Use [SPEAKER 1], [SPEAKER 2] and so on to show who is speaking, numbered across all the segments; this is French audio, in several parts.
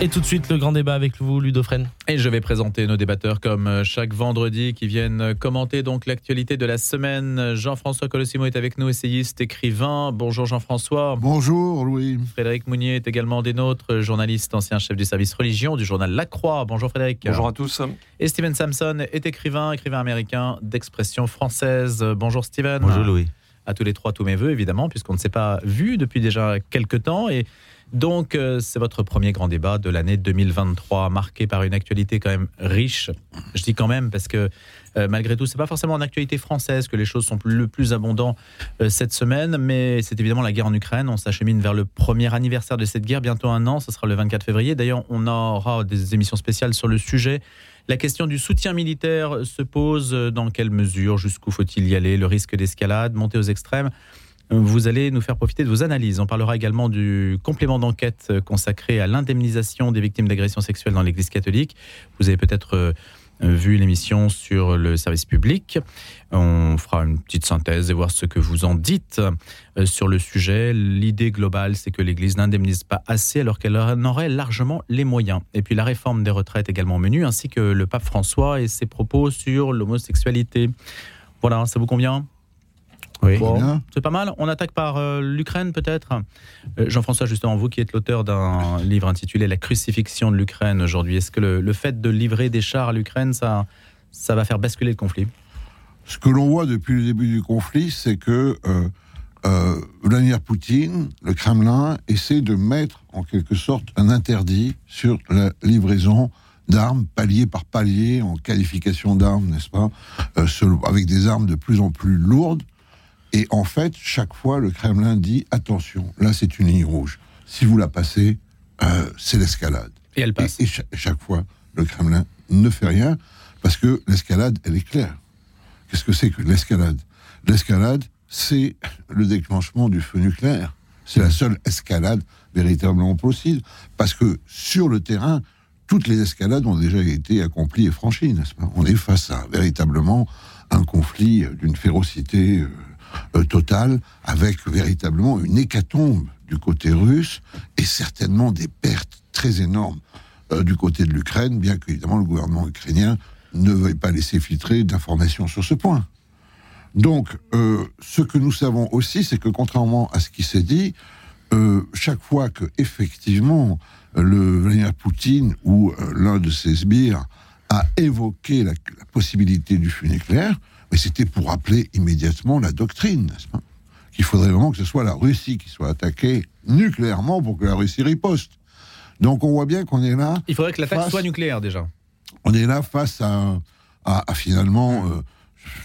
[SPEAKER 1] Et tout de suite, le grand débat avec vous, Ludofren.
[SPEAKER 2] Et je vais présenter nos débatteurs comme euh, chaque vendredi qui viennent commenter donc l'actualité de la semaine. Jean-François Colossimo est avec nous, essayiste, écrivain. Bonjour Jean-François.
[SPEAKER 3] Bonjour Louis.
[SPEAKER 2] Frédéric Mounier est également des nôtres, journaliste, ancien chef du service religion du journal La Croix. Bonjour Frédéric.
[SPEAKER 4] Bonjour à tous.
[SPEAKER 2] Et Steven Samson est écrivain, écrivain américain d'expression française. Bonjour Steven.
[SPEAKER 5] Bonjour Louis.
[SPEAKER 2] À tous les trois, tous mes voeux évidemment, puisqu'on ne s'est pas vu depuis déjà quelques temps. Et donc, euh, c'est votre premier grand débat de l'année 2023, marqué par une actualité quand même riche. Je dis quand même parce que euh, malgré tout, c'est pas forcément en actualité française que les choses sont le plus abondantes euh, cette semaine, mais c'est évidemment la guerre en Ukraine. On s'achemine vers le premier anniversaire de cette guerre, bientôt un an, ce sera le 24 février. D'ailleurs, on aura des émissions spéciales sur le sujet. La question du soutien militaire se pose. Dans quelle mesure Jusqu'où faut-il y aller? Le risque d'escalade, monter aux extrêmes? Vous allez nous faire profiter de vos analyses. On parlera également du complément d'enquête consacré à l'indemnisation des victimes d'agressions sexuelles dans l'Église catholique. Vous avez peut-être euh, vu l'émission sur le service public. On fera une petite synthèse et voir ce que vous en dites euh, sur le sujet. L'idée globale, c'est que l'Église n'indemnise pas assez alors qu'elle en aurait largement les moyens. Et puis la réforme des retraites également au menu, ainsi que le pape François et ses propos sur l'homosexualité. Voilà, ça vous convient?
[SPEAKER 5] Oui.
[SPEAKER 2] c'est pas mal. On attaque par euh, l'Ukraine peut-être. Euh, Jean-François, justement, vous qui êtes l'auteur d'un livre intitulé La crucifixion de l'Ukraine aujourd'hui, est-ce que le, fait de livrer des chars à l'Ukraine, ça, ça va faire basculer le conflit?
[SPEAKER 3] Ce que l'on voit depuis le début du conflit, c'est que euh, Vladimir Poutine, le Kremlin, essaie de mettre en quelque sorte un interdit sur la livraison d'armes, palier par palier, en qualification d'armes, n'est-ce pas, avec des armes de plus en plus lourdes, et en fait, chaque fois, le Kremlin dit attention, là c'est une ligne rouge. Si vous la passez, euh, c'est l'escalade.
[SPEAKER 2] Et elle passe.
[SPEAKER 3] Et, chaque, fois, le Kremlin ne fait rien parce que l'escalade, elle est claire. Qu'est-ce que c'est que l'escalade? L'escalade, c'est le déclenchement du feu nucléaire. C'est la seule escalade véritablement possible. Parce que sur le terrain, toutes les escalades ont déjà été accomplies et franchies, n'est-ce pas? On est face à véritablement un conflit d'une férocité euh, euh, avec véritablement une hécatombe du côté russe et certainement des pertes très énormes euh, du côté de l'Ukraine, bien qu'évidemment le gouvernement ukrainien ne veuille pas laisser filtrer d'informations sur ce point. Donc, euh, ce que nous savons aussi, c'est que contrairement à ce qui s'est dit, chaque fois que effectivement le Vladimir Poutine ou l'un de ses sbires a évoqué la, la possibilité du feu nucléaire, mais c'était pour rappeler immédiatement la doctrine, n'est-ce pas? Qu'il faudrait vraiment que ce soit la Russie qui soit attaquée nucléairement pour que la Russie riposte. Donc on voit bien qu'on est là.
[SPEAKER 2] Il faudrait que l'attaque soit nucléaire déjà.
[SPEAKER 3] On est là face à, à, finalement, euh,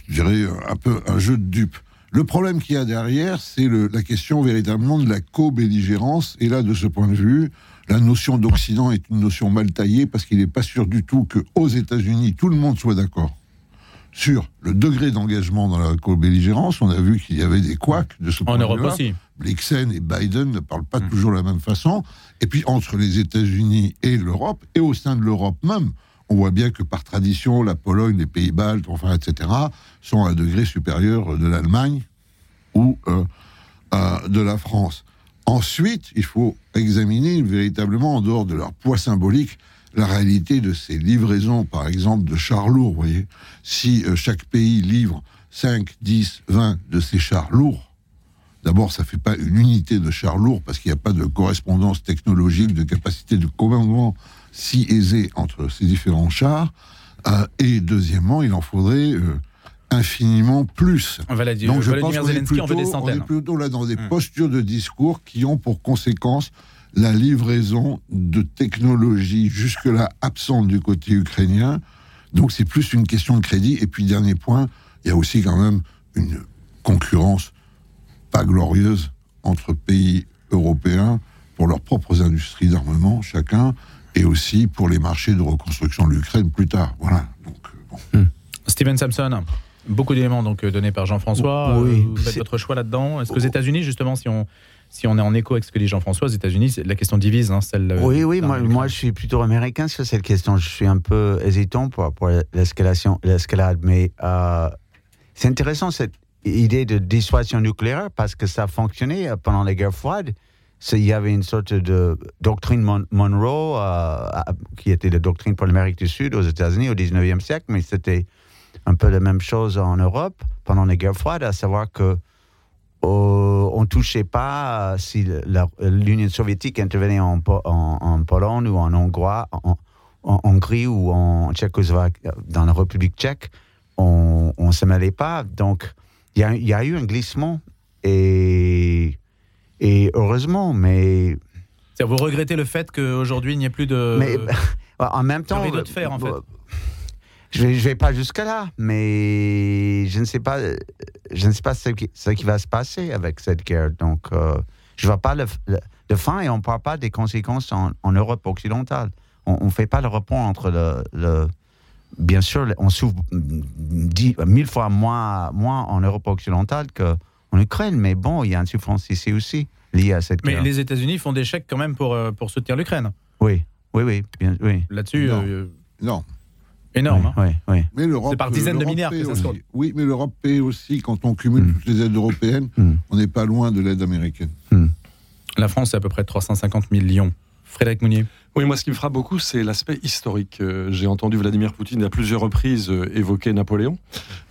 [SPEAKER 3] je dirais, un peu un jeu de dupes. Le problème qu'il y a derrière, c'est la question véritablement de la co-belligérance. Et là, de ce point de vue, la notion d'Occident est une notion mal taillée parce qu'il n'est pas sûr du tout que aux États-Unis tout le monde soit d'accord sur le degré d'engagement dans la co-belligérance. On a vu qu'il y avait des couacs de ce point
[SPEAKER 2] En Europe aussi.
[SPEAKER 3] Blixen et Biden ne parlent pas hmm. toujours de la même façon. Et puis entre les États-Unis et l'Europe, et au sein de l'Europe même, on voit bien que par tradition, la Pologne, les Pays-Baltes, enfin, etc., sont à un degré supérieur de l'Allemagne ou euh, euh, de la France. Ensuite, il faut examiner véritablement, en dehors de leur poids symbolique, la réalité de ces livraisons, par exemple, de chars lourds. Vous voyez, si euh, chaque pays livre 5, 10, 20 de ces chars lourds, d'abord, ça ne fait pas une unité de chars lourds parce qu'il n'y a pas de correspondance technologique, de capacité de commandement si aisée entre ces différents chars. Euh, et deuxièmement, il en faudrait euh, infiniment plus.
[SPEAKER 2] Donc je pense qu'on est, plutôt,
[SPEAKER 3] plutôt là dans des hmm. postures de discours qui ont pour conséquence la livraison de technologies jusque-là absentes du côté ukrainien. Donc c'est plus une question de crédit. Et puis dernier point, il y a aussi quand même une concurrence pas glorieuse entre pays européens pour leurs propres industries d'armement, chacun, et aussi pour les marchés de reconstruction de l'Ukraine plus tard. Voilà. Donc,
[SPEAKER 2] euh, hmm. Steven Samson, beaucoup d'éléments donc euh, donnés par Jean-François. Oui, euh, vous faites votre choix là-dedans. Est-ce que aux États-Unis, justement, si on si on est en écho avec ce que dit Jean-François aux États-Unis, la question divise, hein, celle.
[SPEAKER 5] Euh, oui, oui, moi, moi, je suis plutôt américain sur cette question. Je suis un peu hésitant pour, pour l'escalation, l'escalade, mais euh, c'est intéressant cette idée de dissuasion nucléaire parce que ça a fonctionné pendant les guerres froides. il y avait une sorte de doctrine Monroe euh, qui était la doctrine pour l'Amérique du Sud aux États-Unis au 19e siècle, mais c'était un peu la même chose en Europe pendant les guerres froides, à savoir que on ne touchait pas si l'Union soviétique intervenait en, en, Pologne ou en, Hongrois, en, Hongrie ou en Tchécoslovaquie, dans la République tchèque, on ne se mêlait pas. Donc, il y, y a, eu un glissement et et heureusement, mais.
[SPEAKER 2] Vous regrettez le fait qu'aujourd'hui, il n'y ait plus de.
[SPEAKER 5] Mais en même temps.
[SPEAKER 2] de faire, en fait.
[SPEAKER 5] Je vais, vais pas jusqu'à là, mais je ne sais pas, je ne sais pas ce qui, ce qui va se passer avec cette guerre. Donc, euh, je ne vois pas le, de fin et on ne parle pas des conséquences en, Europe occidentale. On ne fait pas le repos entre le, bien sûr, on souffre dix, mille fois moins, moins en Europe occidentale que en Ukraine. Mais bon, il y a une souffrance ici aussi liée à cette
[SPEAKER 2] guerre. Mais les États-Unis font des chèques quand même pour, euh, pour soutenir l'Ukraine.
[SPEAKER 5] Oui, oui, oui. Bien, oui.
[SPEAKER 2] Là-dessus.
[SPEAKER 3] Non. Euh, non.
[SPEAKER 2] Énorme.
[SPEAKER 5] Oui, hein. oui,
[SPEAKER 3] Mais
[SPEAKER 2] C'est par dizaines de milliards que ça se compte.
[SPEAKER 3] Oui, mais l'Europe paie aussi, quand on cumule mm. toutes les aides européennes, mm. on n'est pas loin de l'aide américaine.
[SPEAKER 2] Mm. La France, c'est à peu près 350 millions. Frédéric Mounier
[SPEAKER 4] oui, moi, ce qui me frappe beaucoup, c'est l'aspect historique. Euh, j'ai entendu Vladimir Poutine à plusieurs reprises euh, évoquer Napoléon.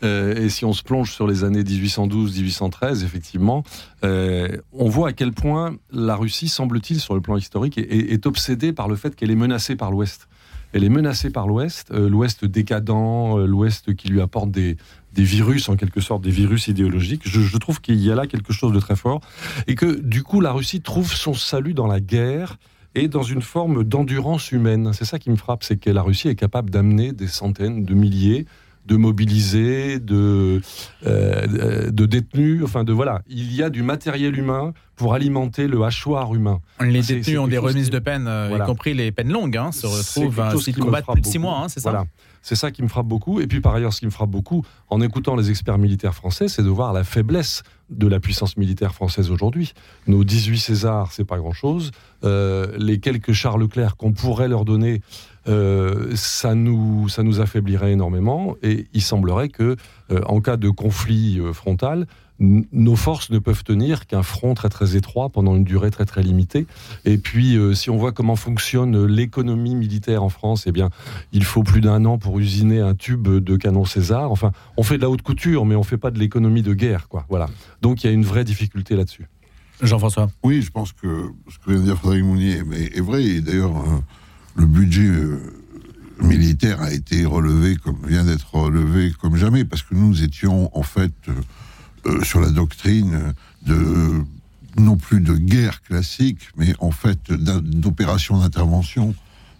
[SPEAKER 4] Euh, et si on se plonge sur les années 1812-1813, effectivement, on voit à quel point la Russie, semble-t-il, sur le plan historique, est, obsédée par le fait qu'elle est menacée par l'Ouest. Elle est menacée par l'Ouest, l'Ouest décadent, l'Ouest qui lui apporte des, virus, en quelque sorte, des virus idéologiques. Je, je trouve qu'il y a là quelque chose de très fort. Et que, du coup, la Russie trouve son salut dans la guerre et dans une forme d'endurance humaine. C'est ça qui me frappe, c'est que la Russie est capable d'amener des centaines de milliers de mobilisés, de, euh, de détenus, enfin de voilà, il y a du matériel humain pour alimenter le hachoir humain.
[SPEAKER 2] Les détenus ont des remises de peine, euh, y compris les peines longues, hein, se retrouvent s'ils combattent plus de six mois, hein, c'est ça
[SPEAKER 4] C'est ça qui me frappe beaucoup. Et puis par ailleurs, ce qui me frappe beaucoup, en écoutant les experts militaires français, c'est de voir la faiblesse de la puissance militaire française aujourd'hui. Nos 18 Césars, c'est pas grand-chose. Euh, les quelques Charles Leclerc qu'on pourrait leur donner, euh, ça, nous, ça nous affaiblirait énormément. Et il semblerait que, euh, en cas de conflit frontal, nos forces ne peuvent tenir qu'un front très très étroit pendant une durée très très limitée. Et puis, si on voit comment fonctionne l'économie militaire en France, eh bien, il faut plus d'un an pour usiner un tube de canon César. Enfin, on fait de la haute couture, mais on fait pas de l'économie de guerre, quoi. Voilà. Donc, il y a une vraie difficulté là-dessus.
[SPEAKER 2] Jean-François.
[SPEAKER 3] Oui, je pense que ce que vient de dire Frédéric Mounier est, vrai. d'ailleurs, euh, le budget euh, militaire a été relevé comme vient d'être relevé comme jamais, parce que nous étions en fait euh, sur la doctrine de non plus de guerre classique, mais en fait d'opération d'intervention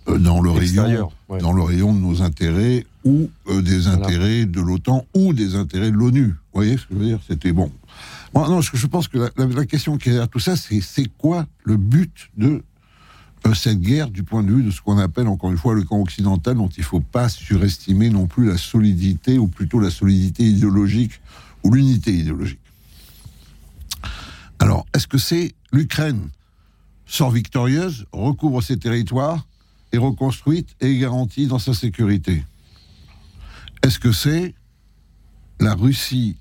[SPEAKER 3] dans le rayon, dans le rayon de nos intérêts ou des intérêts de l'OTAN ou des intérêts de l'ONU. Vous voyez ce que je veux dire? C'était bon. Non, je pense que la, question qui est derrière tout ça, c'est c'est quoi le but de euh, cette guerre du point de vue de ce qu'on appelle encore une fois le camp occidental, dont il ne faut pas surestimer non plus la solidité, ou plutôt la solidité idéologique ou l'unité idéologique. Alors, est-ce que c'est l'Ukraine sort victorieuse, recouvre ses territoires, est reconstruite et garantie dans sa sécurité? Est-ce que c'est la Russie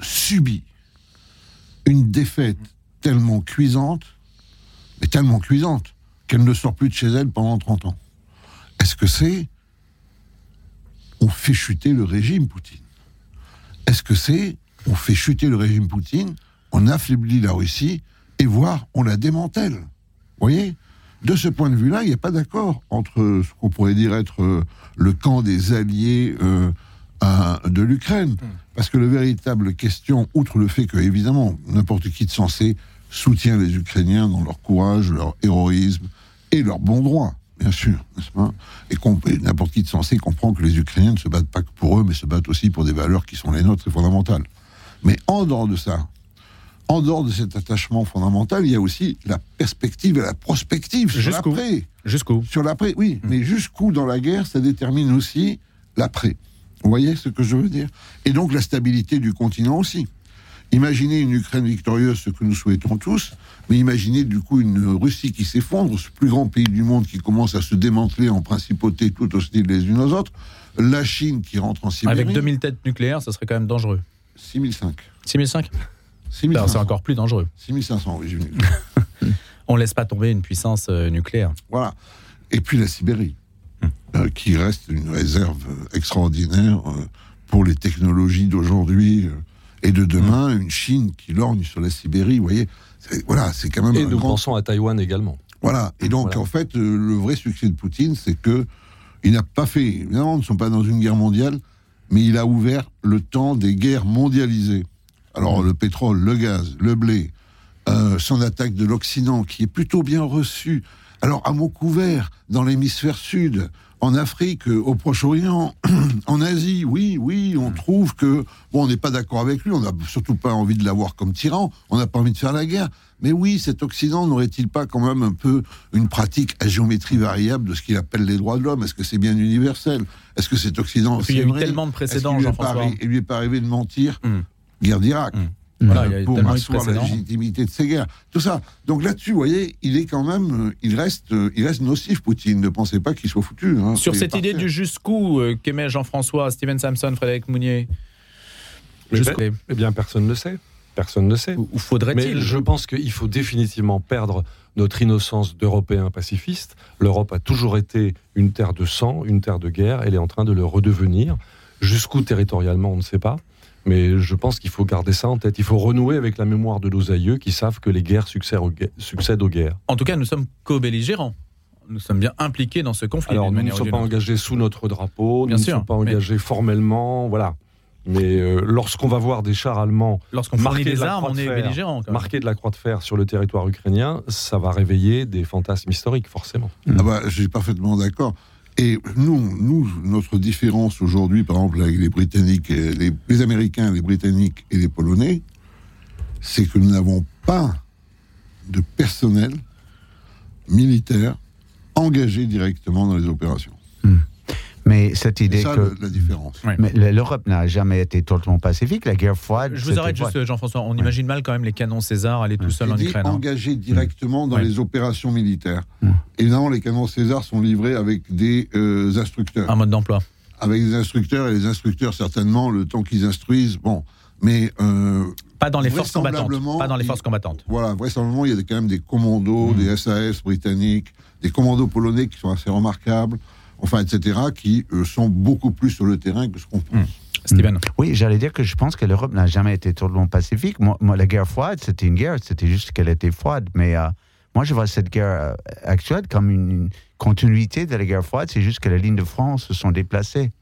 [SPEAKER 3] subit une défaite tellement cuisante, mais tellement cuisante, qu'elle ne sort plus de chez elle pendant 30 ans. Est-ce que c'est on fait chuter le régime Poutine? Est-ce que c'est on fait chuter le régime Poutine, on affaiblit la Russie et voire on la démantèle? Vous voyez? De ce point de vue-là, il n'y a pas d'accord entre ce qu'on pourrait dire être euh, le camp des alliés euh, de l'Ukraine. Hmm. Parce que la véritable question, outre le fait que, évidemment, n'importe qui de censé soutient les Ukrainiens dans leur courage, leur héroïsme et leur bon droit, bien sûr, n'est-ce pas? Et n'importe qui de censé comprend que les Ukrainiens ne se battent pas que pour eux, mais se battent aussi pour des valeurs qui sont les nôtres et fondamentales. Mais en dehors de ça, en dehors de cet attachement fondamental, il y a aussi la perspective et la prospective sur l'après.
[SPEAKER 2] Jusqu'où?
[SPEAKER 3] Sur l'après, oui. Hmm. Mais jusqu'où dans la guerre, ça détermine aussi l'après. Vous voyez ce que je veux dire? Et donc la stabilité du continent aussi. Imaginez une Ukraine victorieuse, ce que nous souhaitons tous, mais imaginez du coup une Russie qui s'effondre, ce plus grand pays du monde qui commence à se démanteler en principautés tout hostiles les unes aux autres, la Chine qui rentre en Sibérie.
[SPEAKER 2] Avec 2000 têtes nucléaires, ça serait quand même dangereux.
[SPEAKER 3] 6005.
[SPEAKER 2] 6005 C'est
[SPEAKER 3] 6500.
[SPEAKER 2] encore plus dangereux.
[SPEAKER 3] 6500 ogives nucléaires.
[SPEAKER 2] On laisse pas tomber une puissance euh, nucléaire.
[SPEAKER 3] Voilà. Et puis la Sibérie, euh, qui reste une réserve euh, extraordinaire euh, pour les technologies d'aujourd'hui euh, et de demain. Une Chine qui lorgne sur la Sibérie, vous voyez. Voilà, c'est quand même
[SPEAKER 4] Et
[SPEAKER 3] un
[SPEAKER 4] nous
[SPEAKER 3] grand
[SPEAKER 4] pensons à Taïwan également.
[SPEAKER 3] Voilà. Et donc,
[SPEAKER 4] Voilà.
[SPEAKER 3] en fait, euh, le vrai succès de Poutine, c'est que il n'a pas fait. Évidemment, nous ne sommes pas dans une guerre mondiale, mais il a ouvert le temps des guerres mondialisées. Alors, le pétrole, le gaz, le blé, euh, son attaque de l'Occident, qui est plutôt bien reçue. Alors, à mots couverts, dans l'hémisphère sud, en Afrique, euh, au Proche-Orient, en Asie, oui, oui, on trouve que, bon, on n'est pas d'accord avec lui, on n'a surtout pas envie de l'avoir comme tyran, on n'a pas envie de faire la guerre. Mais oui, cet Occident n'aurait-il pas quand même un peu une pratique à géométrie variable de ce qu'il appelle les droits de l'homme? Est-ce que c'est bien universel? Est-ce que cet Occident...
[SPEAKER 2] Puis, il y a eu tellement de précédents, Jean-François.
[SPEAKER 3] Il lui est pas arrivé de mentir?
[SPEAKER 2] Hum.
[SPEAKER 3] Guerre d'Irak.
[SPEAKER 2] Hum. Voilà, il y a eu
[SPEAKER 3] pour asseoir la légitimité de ces guerres. Tout ça. Donc là-dessus, vous voyez, il est quand même, euh, il reste, euh, il reste nocif, Poutine. Ne pensez pas qu'il soit foutu. hein.
[SPEAKER 2] Sur cette idée du jusqu'où euh, qu'émet Jean-François, Steven Samson, Frédéric Mounier, jusqu'où?
[SPEAKER 4] Eh bien, personne ne sait. Personne ne sait.
[SPEAKER 2] ou,
[SPEAKER 4] Mais
[SPEAKER 2] faudrait-il?
[SPEAKER 4] Je pense qu'il faut définitivement perdre notre innocence d'Européens pacifistes. L'Europe a toujours été une terre de sang, une terre de guerre. Elle est en train de le redevenir. Jusqu'où territorialement, on ne sait pas. Mais je pense qu'il faut garder ça en tête. Il faut renouer avec la mémoire de nos aïeux qui savent que les guerres succèdent aux guerres.
[SPEAKER 2] En tout cas, nous sommes co-belligérants. Nous sommes bien impliqués dans ce conflit.
[SPEAKER 4] Alors, nous ne sommes pas engagés sous notre drapeau,
[SPEAKER 2] Bien
[SPEAKER 4] nous ne sommes pas
[SPEAKER 2] mais-
[SPEAKER 4] engagés formellement, voilà. Mais euh, lorsqu'on va voir des chars allemands marqués de
[SPEAKER 2] des
[SPEAKER 4] la
[SPEAKER 2] armes,
[SPEAKER 4] croix
[SPEAKER 2] on
[SPEAKER 4] de
[SPEAKER 2] est
[SPEAKER 4] fer, marqués de la croix de fer sur le territoire ukrainien, ça va réveiller des fantasmes historiques, forcément.
[SPEAKER 3] Ah bah, je suis parfaitement d'accord. Et nous, notre différence aujourd'hui, par exemple, avec les Britanniques, les, les Américains, les Britanniques et les Polonais, c'est que nous n'avons pas de personnel militaire engagé directement dans les opérations.
[SPEAKER 5] Mais cette
[SPEAKER 3] C'est
[SPEAKER 5] idée
[SPEAKER 3] ça
[SPEAKER 5] que
[SPEAKER 3] la différence.
[SPEAKER 2] Ouais.
[SPEAKER 5] mais l'Europe n'a jamais été totalement pacifique. La guerre froide.
[SPEAKER 2] Je vous arrête juste, Jean-François. On imagine mal quand même les canons César aller tout seul en Ukraine. hein.
[SPEAKER 3] engagé directement dans
[SPEAKER 2] Ouais.
[SPEAKER 3] les opérations militaires.
[SPEAKER 5] Mm.
[SPEAKER 3] Évidemment, les canons César sont livrés avec des euh, instructeurs.
[SPEAKER 2] Un mode d'emploi.
[SPEAKER 3] avec des instructeurs et les instructeurs certainement le temps qu'ils instruisent bon mais euh,
[SPEAKER 2] Pas dans les forces combattantes. Pas dans les
[SPEAKER 3] il-
[SPEAKER 2] forces combattantes.
[SPEAKER 3] voilà vraisemblablement il y a quand même des commandos
[SPEAKER 2] Mm.
[SPEAKER 3] des SAS britanniques des commandos polonais qui sont assez remarquables enfin etc qui euh, sont beaucoup plus sur le terrain que ce qu'on pense
[SPEAKER 2] Steven.
[SPEAKER 5] Oui, j'allais dire que je pense que l'Europe n'a jamais été totalement pacifique. Moi, moi, la guerre froide, c'était une guerre, c'était juste qu'elle était froide. Mais euh, moi, je vois cette guerre euh, actuelle comme une, une continuité de la guerre froide. C'est juste que les lignes de France se sont déplacées.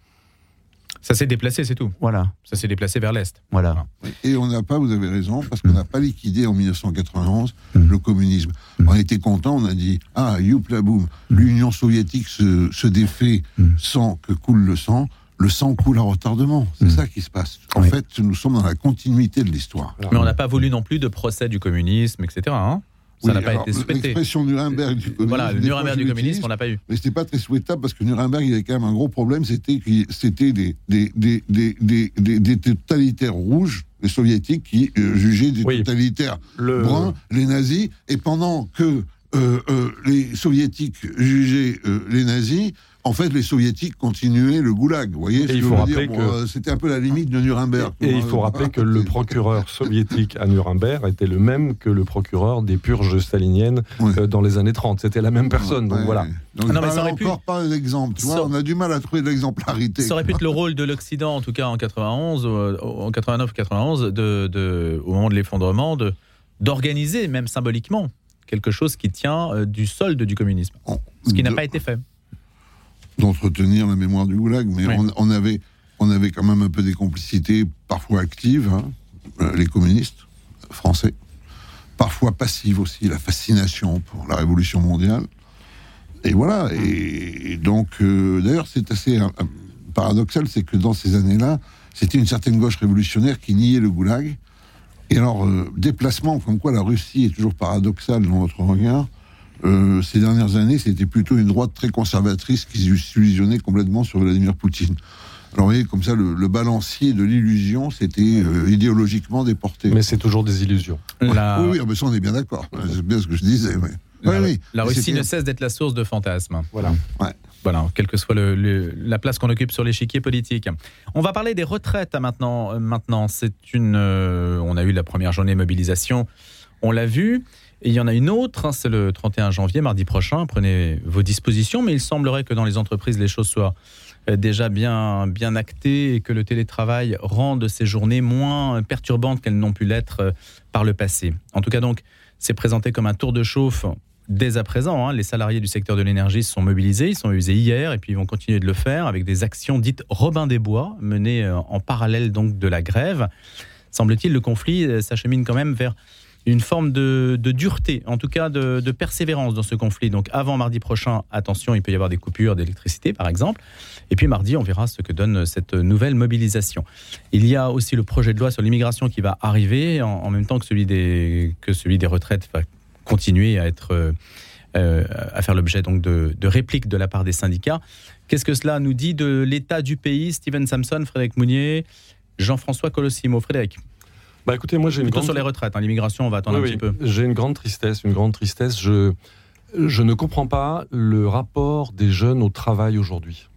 [SPEAKER 2] Ça s'est déplacé, c'est tout.
[SPEAKER 5] Voilà,
[SPEAKER 2] Ça s'est déplacé vers l'Est.
[SPEAKER 5] voilà.
[SPEAKER 3] et on n'a pas vous avez raison parce qu'on n'a pas liquidé en 1991
[SPEAKER 5] Mm.
[SPEAKER 3] le communisme
[SPEAKER 5] Mm.
[SPEAKER 3] on était content on a dit ah youpla boum l'Union soviétique se, se défait
[SPEAKER 5] Mm.
[SPEAKER 3] sans que coule le sang le sang coule à retardement c'est
[SPEAKER 5] Mm.
[SPEAKER 3] ça qui se passe en
[SPEAKER 5] Oui.
[SPEAKER 3] fait nous sommes dans la continuité de l'histoire
[SPEAKER 2] Mais on n'a pas voulu non plus de procès du communisme, etc. hein. Ça
[SPEAKER 3] Oui,
[SPEAKER 2] n'a pas
[SPEAKER 3] alors,
[SPEAKER 2] été souhaité.
[SPEAKER 3] L'expression Nuremberg du communisme.
[SPEAKER 2] Voilà, le
[SPEAKER 3] des
[SPEAKER 2] Nuremberg du communisme, on n'a pas eu.
[SPEAKER 3] Mais c'était pas très souhaitable parce que Nuremberg, il y avait quand même un gros problème, c'était que c'était des, des, des, des, des, des- des totalitaires rouges, les soviétiques, qui euh, jugeaient des
[SPEAKER 4] Oui.
[SPEAKER 3] totalitaires
[SPEAKER 4] Le...
[SPEAKER 3] bruns, les nazis, et pendant que euh, euh, les soviétiques jugeaient les nazis, en fait, les soviétiques continuaient le goulag. Vous voyez ce
[SPEAKER 4] il
[SPEAKER 3] que
[SPEAKER 4] faut
[SPEAKER 3] je veux
[SPEAKER 4] rappeler
[SPEAKER 3] dire
[SPEAKER 4] que-
[SPEAKER 3] C'était un peu la limite de Nuremberg.
[SPEAKER 4] Et il faut rappeler que le procureur soviétique à Nuremberg était le même que le procureur des purges staliniennes euh, dans les années 30. C'était la même personne, donc
[SPEAKER 3] Ouais,
[SPEAKER 4] voilà.
[SPEAKER 3] Donc,
[SPEAKER 2] Ah non, mais ça aurait pu-
[SPEAKER 3] encore pas d'exemple. Tu vois,
[SPEAKER 2] Ça-
[SPEAKER 3] on a du mal à trouver de l'exemplarité.
[SPEAKER 2] Ça aurait pu être le rôle de l'Occident, en tout cas en 91, euh, en 89-91, de, de, au moment de l'effondrement, de d'organiser, même symboliquement, quelque chose qui tient euh, du solde du communisme. Ce qui n'a pas été fait.
[SPEAKER 3] D'entretenir la mémoire du goulag, mais
[SPEAKER 2] Oui.
[SPEAKER 3] on, on avait, on avait quand même un peu des complicités, parfois actives, hein, euh, les communistes français, parfois passives aussi, la fascination pour la révolution mondiale. Et voilà, et, et donc, euh, d'ailleurs, c'est assez euh, paradoxal, c'est que dans ces années-là, c'était une certaine gauche révolutionnaire qui niait le goulag. Et alors, euh, déplacement, comme quoi la Russie est toujours paradoxale dans notre regard, euh, ces dernières années, c'était plutôt une droite très conservatrice qui s'illusionnait complètement sur Vladimir Poutine. Alors, vous voyez, comme ça, le, le balancier de l'illusion, c'était euh, idéologiquement déporté.
[SPEAKER 4] Mais c'est toujours des illusions.
[SPEAKER 2] La-
[SPEAKER 3] Oui, oui, ah, mais ça, on est bien d'accord. C'est bien ce que je disais.
[SPEAKER 2] La,
[SPEAKER 3] Oui, oui.
[SPEAKER 2] la
[SPEAKER 3] Mais
[SPEAKER 2] Russie ne cesse d'être la source de fantasmes.
[SPEAKER 4] Voilà.
[SPEAKER 2] Voilà, quelle que soit le- le- la place qu'on occupe sur l'échiquier politique. On va parler des retraites hein, maintenant. Euh, Maintenant, c'est une. euh, on a eu la première journée de mobilisation, on l'a vu. Il y en a une autre, hein, c'est le 31 janvier, mardi prochain. Prenez vos dispositions, mais il semblerait que dans les entreprises, les choses soient euh, déjà bien, bien actées et que le télétravail rende ces journées moins perturbantes qu'elles n'ont pu l'être euh, par le passé. En tout cas, donc, c'est présenté comme un tour de chauffe dès à présent. hein. Les salariés du secteur de l'énergie se sont mobilisés, ils sont mobilisés hier et puis ils vont continuer de le faire avec des actions dites Robin des Bois, menées euh, en parallèle donc de la grève. Semble-t-il, le conflit s'achemine quand même vers une forme de, dureté, en tout cas de, persévérance dans ce conflit. Donc avant mardi prochain, attention, il peut y avoir des coupures d'électricité par exemple. Et puis mardi, on verra ce que donne cette nouvelle mobilisation. Il y a aussi le projet de loi sur l'immigration qui va arriver en, même temps que celui des, que celui des retraites va continuer à être euh, à faire l'objet donc de, de répliques de la part des syndicats. Qu'est-ce que cela nous dit de l'état du pays? Steven Samson, Frédéric Mounier, Jean-François Colossimo. Frédéric,
[SPEAKER 4] Bah écoutez, moi j'ai une grande...
[SPEAKER 2] sur les retraites. hein, L'immigration, on va attendre
[SPEAKER 4] Oui,
[SPEAKER 2] un petit peu.
[SPEAKER 4] J'ai une grande tristesse, une grande tristesse. Je, je ne comprends pas le rapport des jeunes au travail aujourd'hui.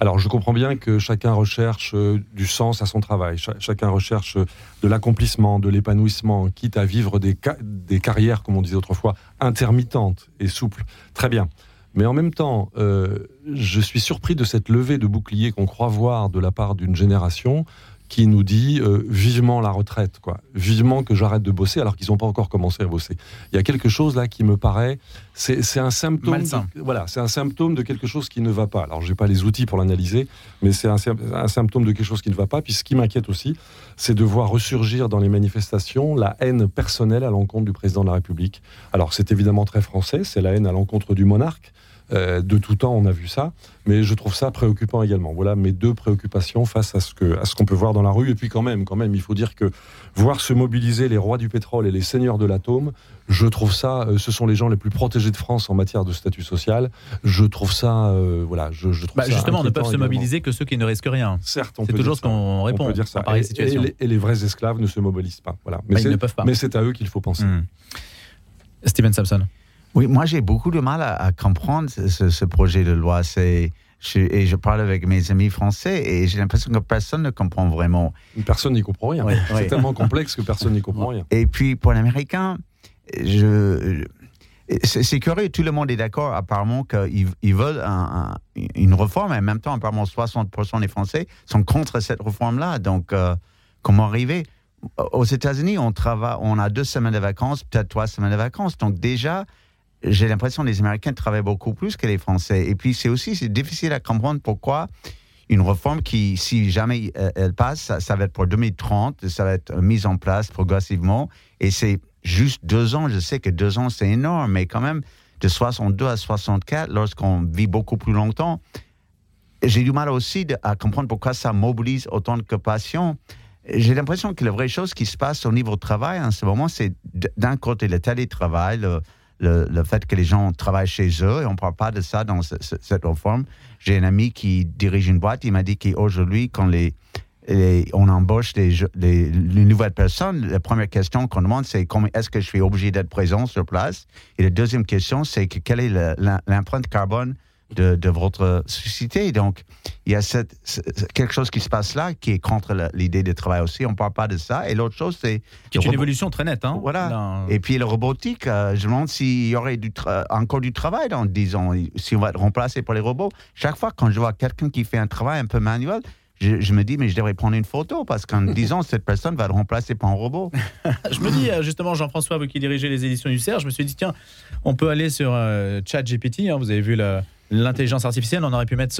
[SPEAKER 4] Alors, je comprends bien que chacun recherche euh, du sens à son travail, Cha- chacun recherche euh, de l'accomplissement, de l'épanouissement, quitte à vivre des, ca- des carrières, comme on disait autrefois, intermittentes et souples. Très bien. Mais en même temps, euh, je suis surpris de cette levée de bouclier qu'on croit voir de la part d'une génération qui nous dit euh, vivement la retraite, quoi. Vivement que j'arrête de bosser alors qu'ils n'ont pas encore commencé à bosser. Il y a quelque chose là qui me paraît, c'est un symptôme, de, voilà, c'est un symptôme de quelque chose qui ne va pas. Alors j'ai pas les outils pour l'analyser, mais c'est un, un symptôme de quelque chose qui ne va pas. Puis ce qui m'inquiète aussi, c'est de voir ressurgir dans les manifestations la haine personnelle à l'encontre du président de la République. Alors c'est évidemment très français, c'est la haine à l'encontre du monarque. Euh, de tout temps, on a vu ça, mais je trouve ça préoccupant également. Voilà mes deux préoccupations face à ce que à ce qu'on peut voir dans la rue. Et puis quand même, quand même, il faut dire que voir se mobiliser les rois du pétrole et les seigneurs de l'atome, je trouve ça, euh, ce sont les gens les plus protégés de France en matière de statut social. Je trouve ça, euh, voilà, je, je trouve
[SPEAKER 2] Bah,
[SPEAKER 4] ça
[SPEAKER 2] justement, ne peuvent se mobiliser que ceux qui ne risquent rien.
[SPEAKER 4] Certes, on
[SPEAKER 2] C'est toujours ce qu'on répond
[SPEAKER 4] On peut dire ça. Et-
[SPEAKER 2] situation.
[SPEAKER 4] Et, les, et les vrais esclaves ne se mobilisent pas. Voilà. Mais
[SPEAKER 2] Bah, ils
[SPEAKER 4] c'est-
[SPEAKER 2] ne peuvent pas.
[SPEAKER 4] Mais c'est à eux qu'il faut penser.
[SPEAKER 2] Hmm. Steven Samson.
[SPEAKER 5] Oui, moi j'ai beaucoup de mal à, à comprendre ce, projet de loi. C'est, je, et je parle avec mes amis français et j'ai l'impression que personne ne comprend vraiment.
[SPEAKER 4] Personne n'y comprend rien.
[SPEAKER 5] Oui,
[SPEAKER 4] c'est
[SPEAKER 5] oui.
[SPEAKER 4] tellement complexe que personne n'y comprend rien.
[SPEAKER 5] Et puis pour l'américain, je, c'est, c'est curieux, tout le monde est d'accord apparemment qu'ils ils veulent un- un- une réforme, et en même temps apparemment 60% des Français sont contre cette réforme-là. Donc euh, comment arriver? Aux États-Unis, on travaille, on a deux semaines de vacances, peut-être trois semaines de vacances. Donc déjà, j'ai l'impression que les Américains travaillent beaucoup plus que les Français. Et puis c'est aussi difficile à comprendre pourquoi une réforme qui, si jamais euh, elle passe, ça, va être pour 2030, ça va être mise en place progressivement. Et c'est juste deux ans. Je sais que deux ans, c'est énorme, mais quand même, de 62 à 64, lorsqu'on vit beaucoup plus longtemps, j'ai du mal aussi à comprendre pourquoi ça mobilise autant de patients. J'ai l'impression que la vraie chose qui se passe au niveau du travail en ce moment, c'est d'un côté le télétravail, le, le, le fait que les gens travaillent chez eux, et on ne parle pas de ça dans ce- ce- cette réforme. J'ai un ami qui dirige une boîte, il m'a dit qu'aujourd'hui, quand les, on embauche les, les- les nouvelles personnes, la première question qu'on demande, c'est est-ce que je suis obligé d'être présent sur place? Et la deuxième question, c'est que quelle est l'empreinte carbone de, de votre société Donc, il y a cette, ce- quelque chose qui se passe là qui est contre l'idée de travail aussi. On ne parle pas de ça. Et l'autre chose, c'est
[SPEAKER 2] Qui est
[SPEAKER 5] le
[SPEAKER 2] une évolution très nette. Hein,
[SPEAKER 5] Voilà.
[SPEAKER 2] Là,
[SPEAKER 5] et puis le robotique, euh, je me demande s'il y aurait du encore du travail dans 10 ans, si on va être remplacé par les robots. Chaque fois quand je vois quelqu'un qui fait un travail un peu manuel, je, je me dis, mais je devrais prendre une photo parce qu'en 10 ans, cette personne va être remplacée par un robot.
[SPEAKER 2] Je me dis, euh, justement, Jean-François, vous qui dirigez les éditions du CERF, je me suis dit, tiens, on peut aller sur euh, ChatGPT. hein, vous avez vu la- l'intelligence artificielle. On aurait pu mettre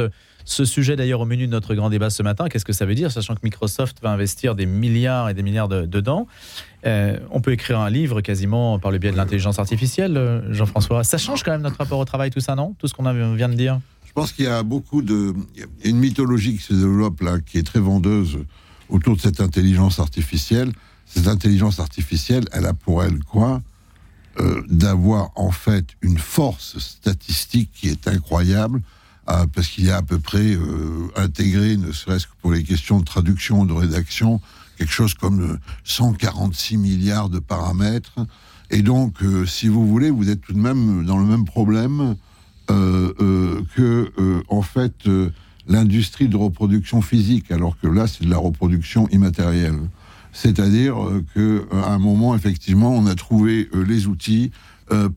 [SPEAKER 2] ce, sujet d'ailleurs au menu de notre grand débat ce matin. Qu'est-ce que ça veut dire, sachant que Microsoft va investir des milliards et des milliards de- dedans Euh, On peut écrire un livre quasiment par le biais de l'intelligence artificielle, euh, Jean-François. Ça change quand même notre rapport au travail, tout ça, non? Tout ce qu'on vient de dire?
[SPEAKER 3] Je pense qu'il y a beaucoup de. Il y a une mythologie qui se développe là, qui est très vendeuse autour de cette intelligence artificielle. Cette intelligence artificielle, elle a pour elle quoi? Euh, D'avoir en fait une force statistique qui est incroyable, euh, parce qu'il y a à peu près euh, intégré, ne serait-ce que pour les questions de traduction, de rédaction, quelque chose comme euh, 146 milliards de paramètres Et donc, si vous voulez, vous êtes tout de même dans le même problème que, en fait, l'industrie de reproduction physique, alors que là, c'est de la reproduction immatérielle. C'est-à-dire euh, que euh, à un moment, effectivement, on a trouvé euh, les outils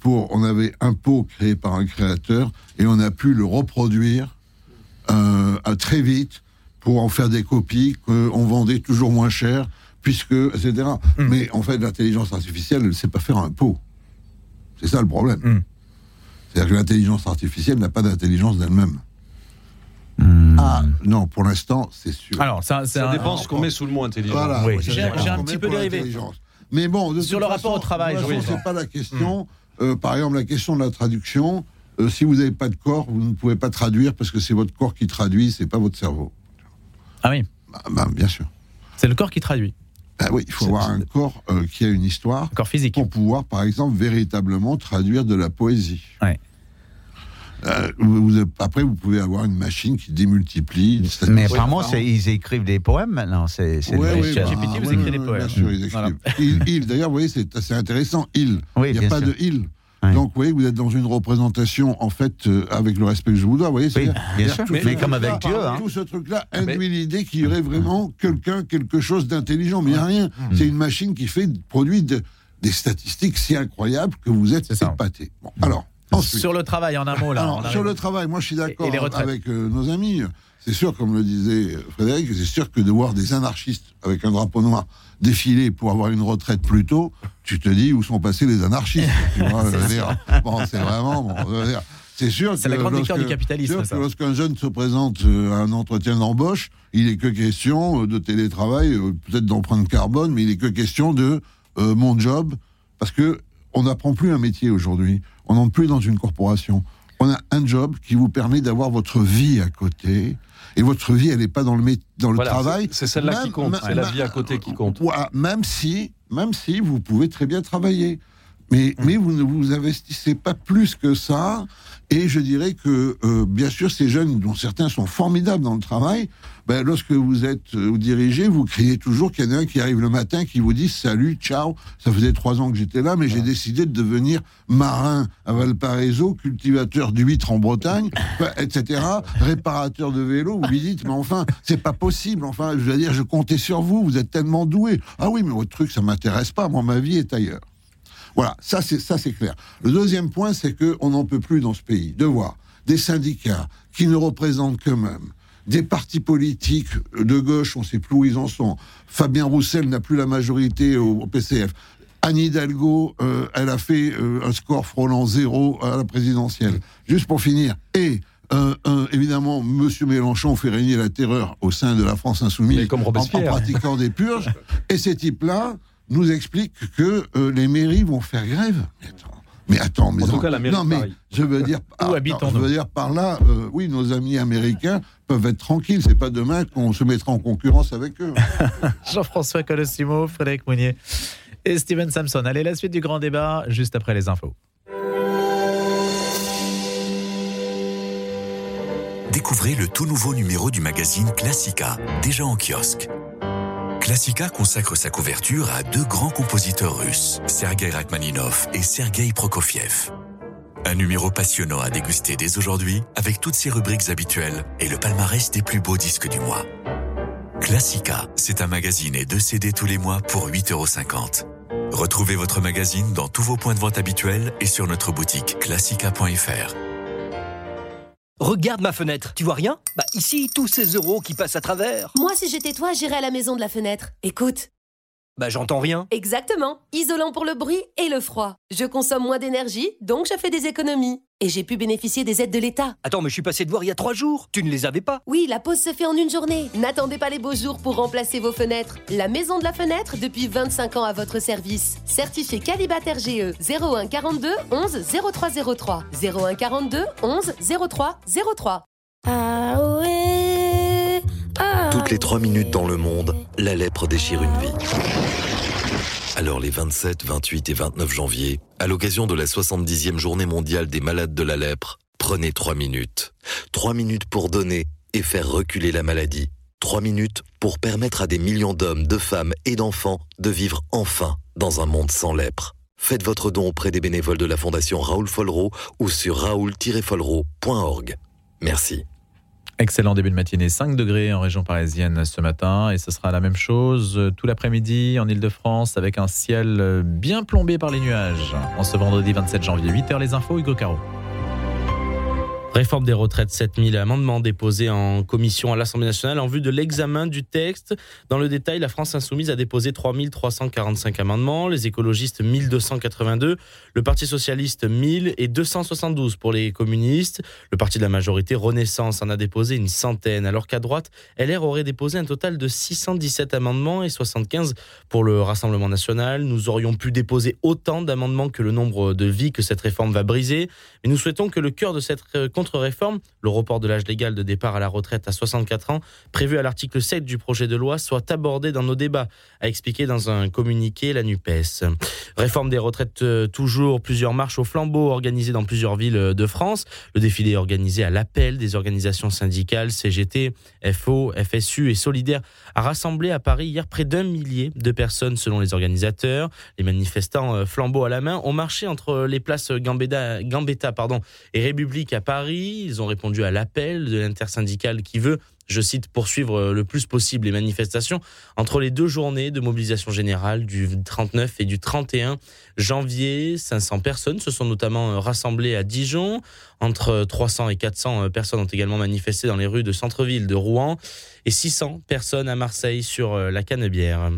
[SPEAKER 3] pour. On avait un pot créé par un créateur et on a pu le reproduire à très vite pour en faire des copies qu'on vendait toujours moins cher, puisque etc.
[SPEAKER 2] Mm.
[SPEAKER 3] Mais en fait, l'intelligence artificielle, elle ne sait pas faire un pot. C'est ça le problème.
[SPEAKER 2] Mm.
[SPEAKER 3] C'est-à-dire que l'intelligence artificielle n'a pas d'intelligence d'elle-même.
[SPEAKER 5] Hmm.
[SPEAKER 3] Ah non, pour l'instant, c'est sûr.
[SPEAKER 2] Alors, ça,
[SPEAKER 4] Ça
[SPEAKER 2] un-
[SPEAKER 4] dépend ce qu'on met sous le mot intelligent.
[SPEAKER 3] Voilà,
[SPEAKER 2] Oui, j'ai-
[SPEAKER 3] ça
[SPEAKER 2] un petit peu dérivé.
[SPEAKER 3] Mais bon, de
[SPEAKER 2] Sur le rapport au travail, ça.
[SPEAKER 3] c'est pas la question. Euh, par exemple, la question de la traduction. euh, si vous n'avez pas de corps, vous ne pouvez pas traduire parce que c'est votre corps qui traduit, c'est pas votre cerveau.
[SPEAKER 2] Ah oui,
[SPEAKER 3] Bah, bah, bien sûr.
[SPEAKER 2] c'est le corps qui traduit,
[SPEAKER 3] Bah oui, il faut avoir un corps euh, qui a une histoire
[SPEAKER 2] corps physique.
[SPEAKER 3] pour pouvoir, par exemple, véritablement traduire de la poésie.
[SPEAKER 2] Ouais.
[SPEAKER 3] Euh, vous- vous- après, vous pouvez avoir une machine qui démultiplie.
[SPEAKER 5] Mais apparemment, ils écrivent des poèmes maintenant. C'est
[SPEAKER 3] Ouais, oui, bah,
[SPEAKER 2] GPT vous écrit des poèmes.
[SPEAKER 3] Bien sûr, ils
[SPEAKER 2] Voilà.
[SPEAKER 3] écrivent. Il, il, d'ailleurs, vous voyez, c'est assez intéressant. Il.
[SPEAKER 5] Oui,
[SPEAKER 3] il n'y a pas
[SPEAKER 5] sûr.
[SPEAKER 3] de il.
[SPEAKER 5] Ouais.
[SPEAKER 3] Donc, vous voyez, vous êtes dans une représentation, en fait, euh, avec le respect que je vous dois. Vous voyez,
[SPEAKER 5] Oui, bien sûr. Mais,
[SPEAKER 3] ce
[SPEAKER 5] comme avec Dieu. Hein.
[SPEAKER 3] Tout ce truc-là
[SPEAKER 2] mais-
[SPEAKER 3] induit l'idée qu'il y aurait vraiment quelqu'un, quelque chose d'intelligent. Mais il n'y a rien. C'est une machine qui fait, produit de- des statistiques si incroyables que vous êtes épaté. Bon, alors, ensuite.
[SPEAKER 2] Sur le travail, en un mot, là.
[SPEAKER 3] Alors, sur le travail, moi je suis d'accord avec euh, nos amis. C'est sûr, comme le disait Frédéric, c'est sûr que de voir des anarchistes avec un drapeau noir défiler pour avoir une retraite plus tôt, tu te dis où sont passés les anarchistes. Bon, c'est vraiment. bon, c'est sûr
[SPEAKER 2] C'est la grande victoire du capitalisme,
[SPEAKER 3] lorsqu'un jeune se présente euh, à un entretien d'embauche, il est que question euh, de télétravail, peut-être d'empreinte carbone, mais il est que question de euh, mon job, parce que on n'apprend plus un métier aujourd'hui. On n'entre plus dans une corporation. On a un job qui vous permet d'avoir votre vie à côté. Et votre vie, elle n'est pas dans le, dans le
[SPEAKER 4] Voilà,
[SPEAKER 3] travail.
[SPEAKER 4] c'est- celle-là qui compte, c'est la vie à côté qui compte.
[SPEAKER 3] Même si, même si vous pouvez très bien travailler. Mais,
[SPEAKER 4] Mmh.
[SPEAKER 3] mais vous ne vous investissez pas plus que ça. Et je dirais que, euh, bien sûr, ces jeunes, dont certains sont formidables dans le travail, ben, lorsque vous êtes euh, vous dirigez, vous criez toujours qu'il y en a un qui arrive le matin qui vous dit salut, ciao, ça faisait trois ans que j'étais là, mais j'ai décidé de devenir marin à Valparaiso, cultivateur d'huîtres en Bretagne, etc., réparateur de vélo. Vous lui dites, mais enfin, c'est pas possible. Enfin, je veux dire, je comptais sur vous, vous êtes tellement doué. Ah oui, mais votre truc, ça m'intéresse pas. Moi, ma vie est ailleurs. Voilà, ça c'est ça c'est clair. Le deuxième point, c'est que on n'en peut plus dans ce pays de voir des syndicats qui ne représentent qu'eux-mêmes, des partis politiques de gauche, on ne sait plus où ils en sont. Fabien Roussel n'a plus la majorité au, au PCF. Anne Hidalgo, euh, elle a fait euh, un score frôlant zéro à la présidentielle. Juste pour finir. Et euh, euh, évidemment, Monsieur Mélenchon fait régner la terreur au sein de la France insoumise
[SPEAKER 4] comme
[SPEAKER 3] en, en pratiquant des purges. Et ces types-là nous expliquent que euh, les mairies vont faire grève. Mais attends, mais attends, mais
[SPEAKER 4] En tout cas, la mairie
[SPEAKER 3] non,
[SPEAKER 4] de
[SPEAKER 3] mais je veux dire,
[SPEAKER 2] Où
[SPEAKER 3] ah, non, je veux dire par là, euh, oui, nos amis américains peuvent être tranquilles. C'est pas demain qu'on se mettra en concurrence avec eux.
[SPEAKER 2] Jean-François Colossimo, Frédéric Mounier et Steven Samson. Allez, la suite du grand débat, juste après les infos.
[SPEAKER 6] Découvrez le tout nouveau numéro du magazine Classica, déjà en kiosque. Classica consacre sa couverture à deux grands compositeurs russes, Sergei Rachmaninov et Sergei Prokofiev. Un numéro passionnant à déguster dès aujourd'hui avec toutes ses rubriques habituelles et le palmarès des plus beaux disques du mois. Classica, c'est un magazine et deux CD tous les mois pour 8,50 euros. Retrouvez votre magazine dans tous vos points de vente habituels et sur notre boutique classica.fr.
[SPEAKER 7] Regarde ma fenêtre, tu vois rien? Bah ici, tous ces euros qui passent à travers.
[SPEAKER 8] Moi, si j'étais toi, j'irais à la maison de la fenêtre. Écoute.
[SPEAKER 7] Bah j'entends rien.
[SPEAKER 8] Exactement. Isolant pour le bruit et le froid. Je consomme moins d'énergie, donc je fais des économies. Et j'ai pu bénéficier des aides de l'État.
[SPEAKER 7] Attends, mais je suis passé de voir il y a trois jours. Tu ne les avais pas
[SPEAKER 8] Oui, la pause se fait en une journée. N'attendez pas les beaux jours pour remplacer vos fenêtres. La maison de la fenêtre depuis 25 ans à votre service. Certifié Calibat RGE 01 42 11 0303. 01 42 11 03 03.
[SPEAKER 9] Toutes les 3 minutes dans le monde, la lèpre déchire une vie. Alors les 27, 28 et 29 janvier, à l'occasion de la 70e journée mondiale des malades de la lèpre, prenez 3 minutes. 3 minutes pour donner et faire reculer la maladie. 3 minutes pour permettre à des millions d'hommes, de femmes et d'enfants de vivre enfin dans un monde sans lèpre. faites votre don auprès des bénévoles de la Fondation Raoul Follereau ou sur raoul-follereau.org. Merci.
[SPEAKER 2] Excellent début de matinée, 5 degrés en région parisienne ce matin et ce sera la même chose euh, tout l'après-midi en Ile-de-France avec un ciel euh, bien plombé par les nuages. En ce vendredi 27 janvier, 8h les infos, Hugo Caro.
[SPEAKER 1] Réforme des retraites, 7000 amendements déposés en commission à l'Assemblée nationale en vue de l'examen du texte. Dans le détail, la France insoumise a déposé 3345 amendements, les écologistes 1282, le Parti socialiste 1000 et 272 pour les communistes. Le parti de la majorité Renaissance en a déposé une centaine, alors qu'à droite, LR aurait déposé un total de 617 amendements et 75 pour le Rassemblement national. Nous aurions pu déposer autant d'amendements que le nombre de vies que cette réforme va briser, mais nous souhaitons que le cœur de cette contre-réforme, le report de l'âge légal de départ à la retraite à 64 ans, prévu à l'article 7 du projet de loi, soit abordé dans nos débats, a expliqué dans un communiqué la NUPES. Réforme des retraites euh, toujours, plusieurs marches au flambeau organisées dans plusieurs villes de France. Le défilé est organisé à l'appel des organisations syndicales, CGT, FO, FSU et Solidaire, a rassemblé à Paris hier près d'un millier de personnes selon les organisateurs. Les manifestants euh, flambeau à la main ont marché entre les places Gambetta, Gambetta et République à Paris ils ont répondu à l'appel de l'intersyndicale qui veut je cite, poursuivre le plus possible les manifestations entre les deux journées de mobilisation générale du 39 et du 31 janvier. 500 personnes se sont notamment rassemblées à Dijon. Entre 300 et 400 personnes ont également manifesté dans les rues de centre-ville de Rouen et 600 personnes à Marseille sur la Canebière.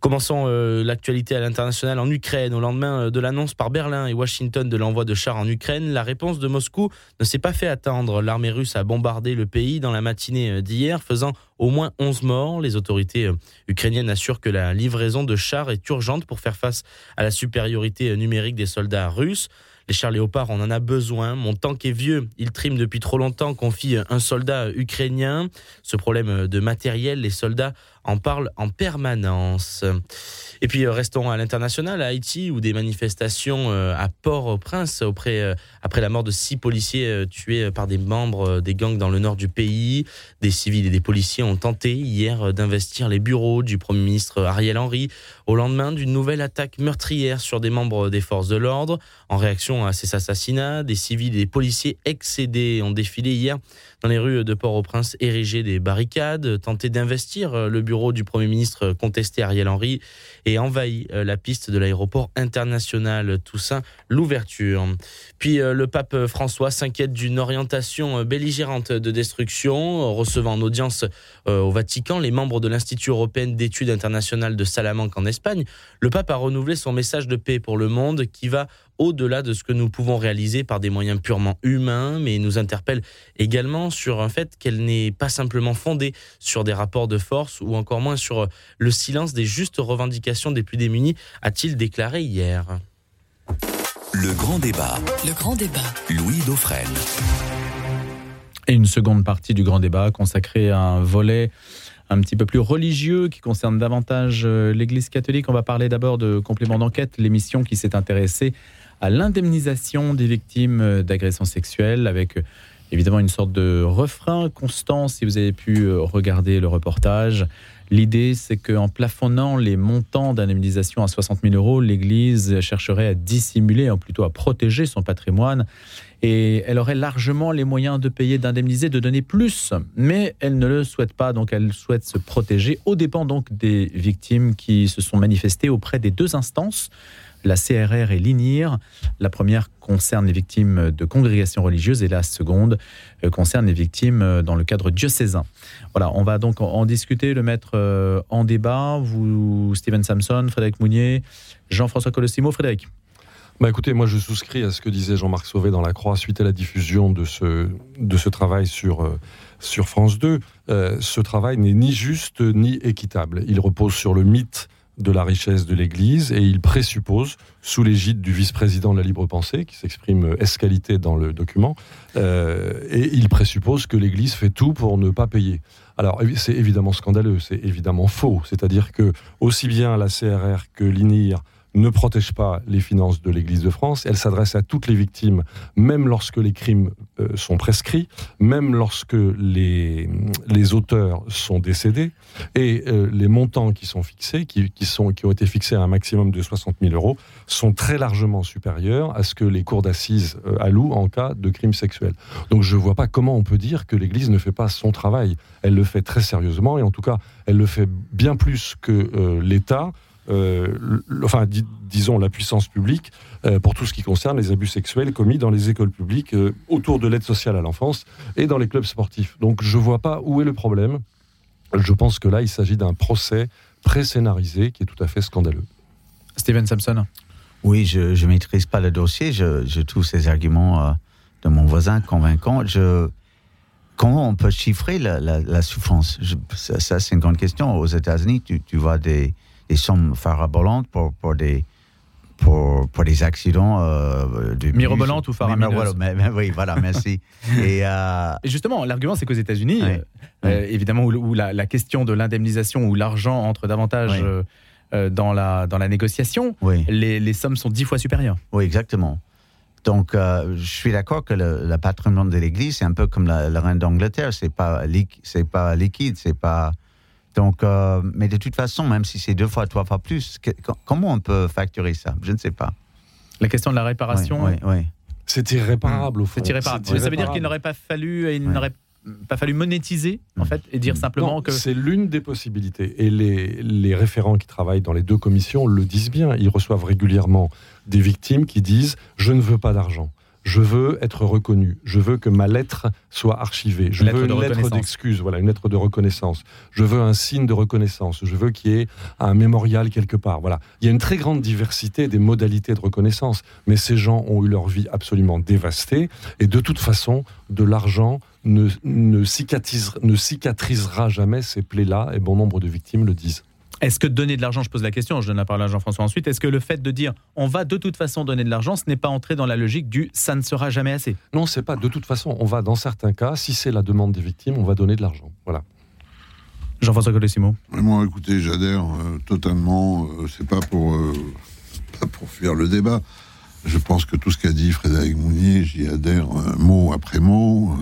[SPEAKER 1] Commençons l'actualité à l'international en Ukraine. Au lendemain de l'annonce par Berlin et Washington de l'envoi de chars en Ukraine, la réponse de Moscou ne s'est pas fait attendre. L'armée russe a bombardé le pays dans la matinée d'hier, faisant au moins 11 morts. Les autorités ukrainiennes assurent que la livraison de chars est urgente pour faire face à la supériorité numérique des soldats russes. Les chars léopards, on en a besoin. Mon tank est vieux, il trime depuis trop longtemps, confie un soldat ukrainien. Ce problème de matériel, les soldats en parlent en permanence. Et puis restons à l'international, à Haïti, où des manifestations à Port-au-Prince auprès, après la mort de six policiers tués par des membres des gangs dans le nord du pays. Des civils et des policiers ont tenté hier d'investir les bureaux du Premier ministre Ariel Henry au lendemain d'une nouvelle attaque meurtrière sur des membres des forces de l'ordre. En réaction à ces assassinats, des civils et des policiers excédés ont défilé hier dans les rues de Port-au-Prince, érigé des barricades, tenté d'investir le bureau du Premier ministre contesté Ariel Henry et envahi la piste de l'aéroport international Toussaint l'ouverture. Puis le pape François s'inquiète d'une orientation belligérante de destruction, recevant en audience au Vatican les membres de l'Institut européen d'études internationales de Salamanque en Espagne. Le pape a renouvelé son message de paix pour le monde qui va au-delà de ce que nous pouvons réaliser par des moyens purement humains, mais nous interpelle également sur un fait qu'elle n'est pas simplement fondée sur des rapports de force ou encore moins sur le silence des justes revendications des plus démunis, a-t-il déclaré hier.
[SPEAKER 6] Le grand débat.
[SPEAKER 10] Le grand débat.
[SPEAKER 6] Louis Dauphren.
[SPEAKER 2] Et une seconde partie du grand débat consacrée à un volet un petit peu plus religieux qui concerne davantage l'Église catholique. On va parler d'abord de complément d'enquête, l'émission qui s'est intéressée à l'indemnisation des victimes d'agressions sexuelles avec évidemment une sorte de refrain constant si vous avez pu regarder le reportage. L'idée, c'est qu'en plafonnant les montants d'indemnisation à 60 000 euros, l'Église chercherait à dissimuler, ou plutôt à protéger son patrimoine. Et elle aurait largement les moyens de payer, d'indemniser, de donner plus. Mais elle ne le souhaite pas, donc elle souhaite se protéger, au dépens donc des victimes qui se sont manifestées auprès des deux instances la CRR et l'INIR. La première concerne les victimes de congrégations religieuses et la seconde concerne les victimes dans le cadre diocésain. Voilà, on va donc en discuter, le mettre en débat. Vous, Steven Samson, Frédéric Mounier, Jean-François Colossimo. Frédéric
[SPEAKER 4] bah écoutez, moi je souscris à ce que disait Jean-Marc Sauvé dans La Croix suite à la diffusion de ce, de ce travail sur, sur France 2. Euh, ce travail n'est ni juste ni équitable. Il repose sur le mythe de la richesse de l'Église et il présuppose, sous l'égide du vice-président de la libre pensée, qui s'exprime escalité dans le document, euh, et il présuppose que l'Église fait tout pour ne pas payer. Alors c'est évidemment scandaleux, c'est évidemment faux, c'est-à-dire que aussi bien la CRR que l'INIR ne protège pas les finances de l'Église de France. Elle s'adresse à toutes les victimes, même lorsque les crimes euh, sont prescrits, même lorsque les, auteurs sont décédés. Et euh, les montants qui sont fixés, qui, qui, sont, ont été fixés à un maximum de 60 000 euros, sont très largement supérieurs à ce que les cours d'assises euh, allouent en cas de crimes sexuels. Donc je ne vois pas comment on peut dire que l'Église ne fait pas son travail. Elle le fait très sérieusement et en tout cas, elle le fait bien plus que l'État euh, enfin, disons, la puissance publique euh, pour tout ce qui concerne les abus sexuels commis dans les écoles publiques euh, autour de l'aide sociale à l'enfance et dans les clubs sportifs. Donc, je ne vois pas où est le problème. Je pense que là, il s'agit d'un procès pré-scénarisé qui est tout à fait scandaleux.
[SPEAKER 2] Steven Sampson
[SPEAKER 5] Oui, je ne maîtrise pas le dossier. Je, je trouve ces arguments de mon voisin convaincants. Je, comment on peut chiffrer la, souffrance? Ça, c'est une grande question. Aux États-Unis, tu, tu vois des, des sommes farabolantes pour, pour des pour, pour des accidents
[SPEAKER 2] euh, de mirobolantes ou faramineuses.
[SPEAKER 5] oui, voilà, merci.
[SPEAKER 2] Euh, et, justement, l'argument, c'est qu'aux États-Unis, euh, évidemment, où, la, question de l'indemnisation, où l'argent entre davantage dans, la, dans la négociation, les, les, sommes sont dix fois supérieures.
[SPEAKER 5] Oui, exactement. Donc, je suis d'accord que le, patrimoine de l'Église, c'est un peu comme la, reine d'Angleterre, c'est pas, c'est pas liquide, c'est pas donc, euh, mais de toute façon, même si c'est deux fois, trois fois plus, comment on peut facturer ça? Je ne sais pas.
[SPEAKER 2] La question de la réparation
[SPEAKER 5] Oui, oui,
[SPEAKER 4] C'est irréparable au fond.
[SPEAKER 2] C'est irréparable. Ça veut dire qu'il n'aurait pas fallu, il n'aurait pas fallu monétiser en fait et dire simplement que
[SPEAKER 4] c'est l'une des possibilités. Et les, les référents qui travaillent dans les deux commissions le disent bien. Ils reçoivent régulièrement des victimes qui disent je ne veux pas d'argent je veux être reconnu, je veux que ma lettre soit archivée, je veux une lettre d'excuse, voilà, une lettre de reconnaissance, je veux un signe de reconnaissance, je veux qu'il y ait un mémorial quelque part. Voilà, il y a une très grande diversité des modalités de reconnaissance, mais ces gens ont eu leur vie absolument dévastée. Et de toute façon, de l'argent ne, ne, ne cicatrisera jamais ces plaies-là et bon nombre de victimes le disent.
[SPEAKER 2] Est-ce que donner de l'argent, je pose la question, je donne la parole à Jean-François ensuite, est-ce que le fait de dire on va de toute façon donner de l'argent, ce n'est pas entrer dans la logique du ça ne sera jamais assez?
[SPEAKER 4] Non, c'est pas de toute façon. On va, dans certains cas, si c'est la demande des victimes, on va donner de l'argent. Voilà.
[SPEAKER 2] Jean-François Colessimo.
[SPEAKER 3] Moi, écoutez, j'adhère euh, totalement. Euh, c'est pas pour, euh, pas pour fuir le débat. Je pense que tout ce qu'a dit Frédéric Mounier, j'y adhère mot après mot.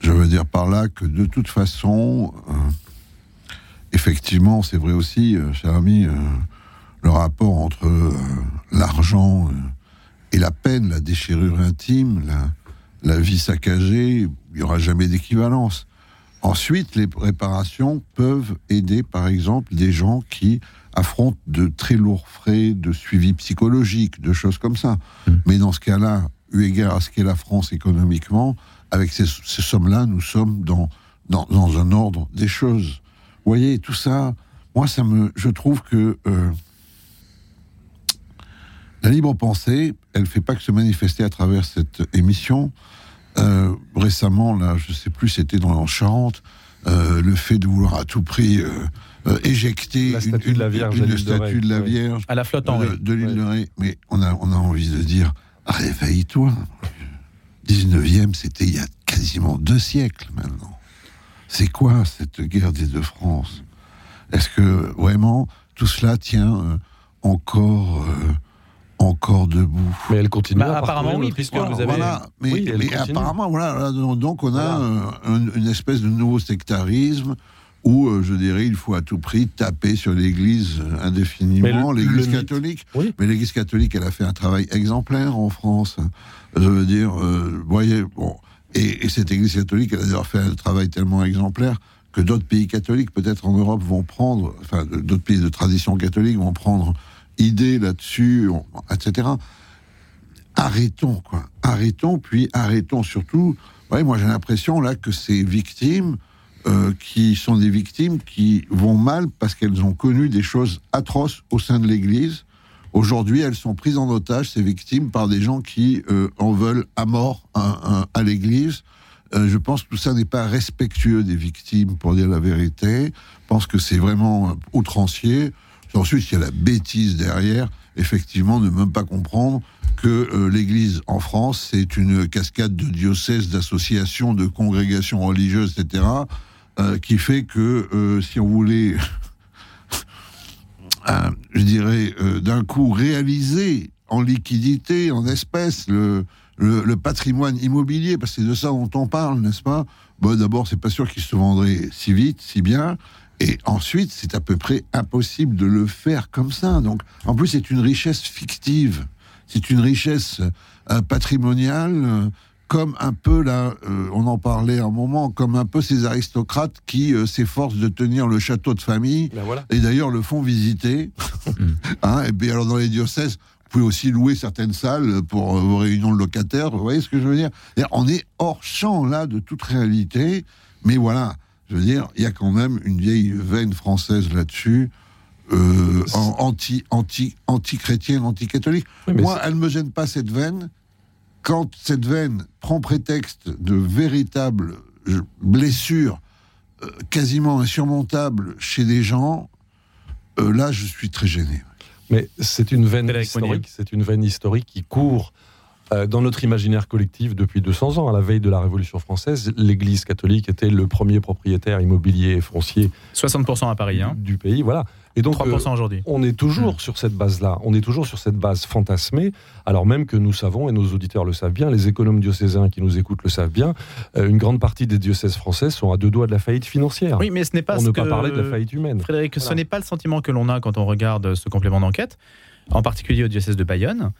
[SPEAKER 3] je veux dire par là que de toute façon effectivement, c'est vrai aussi, euh, cher ami, euh, le rapport entre euh, l'argent et la peine, la déchirure intime, la, vie saccagée, il n'y aura jamais d'équivalence. Ensuite, les réparations peuvent aider, par exemple, des gens qui affrontent de très lourds frais de suivi psychologique, de choses comme ça. Mmh. Mais dans ce cas-là, eu égard à ce qu'est la France économiquement, avec ces, sommes-là, nous sommes dans, dans, un ordre des choses. Vous voyez, tout ça, moi, ça me, je trouve que euh, la libre pensée, elle ne fait pas que se manifester à travers cette émission. Euh, récemment, là, je ne sais plus, c'était dans la Charente, euh, le fait de vouloir à tout prix éjecter
[SPEAKER 4] la statue une, de la Vierge,
[SPEAKER 3] une, statue de, la Vierge
[SPEAKER 2] à la flotte en
[SPEAKER 3] de, de l'île de Ré. Mais on a, on a envie de dire, réveille-toi. 19e, c'était il y a quasiment deux siècles maintenant. C'est quoi cette guerre des deux France Est-ce que vraiment tout cela tient euh, encore euh, encore debout
[SPEAKER 4] Mais elle continue. Bah,
[SPEAKER 2] apparemment oui, puisque vous avez.
[SPEAKER 3] Voilà, mais, apparemment voilà, donc on a euh, une espèce de nouveau sectarisme où, je dirais, il faut à tout prix taper sur l'Église indéfiniment, l'Église catholique. Mais l'Église catholique, elle a fait un travail exemplaire en France. Je veux dire, vous voyez, bon, et, cette Église catholique, elle a d'ailleurs fait un travail tellement exemplaire que d'autres pays catholiques, peut-être en Europe, vont prendre, enfin, d'autres pays de tradition catholique vont prendre idée là-dessus, etc. Arrêtons, quoi. Arrêtons, puis arrêtons surtout. Ouais, moi, j'ai l'impression là que ces victimes, euh, qui sont des victimes qui vont mal parce qu'elles ont connu des choses atroces au sein de l'Église Aujourd'hui, elles sont prises en otage, ces victimes, par des gens qui euh, en veulent à mort à, l'Église. Euh, je pense que tout ça n'est pas respectueux des victimes, pour dire la vérité. Je pense que c'est vraiment outrancier. Ensuite, il y a la bêtise derrière, effectivement, ne même pas comprendre que euh, l'Église en France, c'est une cascade de diocèses, d'associations, de congrégations religieuses, etc., qui fait que si on voulait je dirais, euh, d'un coup réaliser en liquidité, en espèces, le, le, le patrimoine immobilier, parce que c'est de ça dont on parle, n'est-ce pas? Bon, d'abord, c'est pas sûr qu'il se vendrait si vite, si bien. Et ensuite, c'est à peu près impossible de le faire comme ça. Donc, en plus, c'est une richesse fictive. C'est une richesse euh, patrimoniale, euh, comme un peu là, euh, on en parlait un moment, comme un peu ces aristocrates qui euh, s'efforcent de tenir le château de famille
[SPEAKER 4] Ben voilà.
[SPEAKER 3] et d'ailleurs le font visiter. Hein, et puis alors dans les diocèses, vous pouvez aussi louer certaines salles pour euh, vos réunions de locataires. Vous voyez ce que je veux dire? On est hors champ là de toute réalité, mais voilà, je veux dire, il y a quand même une vieille veine française là-dessus. Euh, anti anti anti chrétienne anti catholique
[SPEAKER 4] Oui,
[SPEAKER 3] moi elle me gêne pas cette veine quand cette veine prend prétexte de véritables euh, blessures euh, quasiment insurmontables chez des gens, euh, là, je suis très gêné.
[SPEAKER 4] Mais c'est une veine historique, c'est une veine historique qui court euh, dans notre imaginaire collectif depuis 200 ans. À la veille de la Révolution française, l'Église catholique était le premier propriétaire immobilier et foncier
[SPEAKER 2] 60% à Paris, hein.
[SPEAKER 4] du pays. Voilà. Et donc,
[SPEAKER 2] 3%
[SPEAKER 4] euh,
[SPEAKER 2] aujourd'hui.
[SPEAKER 4] on est toujours sur cette base-là. On est toujours sur cette base fantasmée, alors même que nous savons, et nos auditeurs le savent bien, les économes diocésains qui nous écoutent le savent bien, euh, une grande partie des diocèses français sont à deux doigts de la faillite financière.
[SPEAKER 2] Oui, mais ce n'est pas ce
[SPEAKER 4] ne
[SPEAKER 2] que...
[SPEAKER 4] pas parler de la faillite humaine.
[SPEAKER 2] Frédéric, ce n'est pas le sentiment que l'on a quand on regarde ce complément d'enquête, en particulier au diocèse de Bayonne,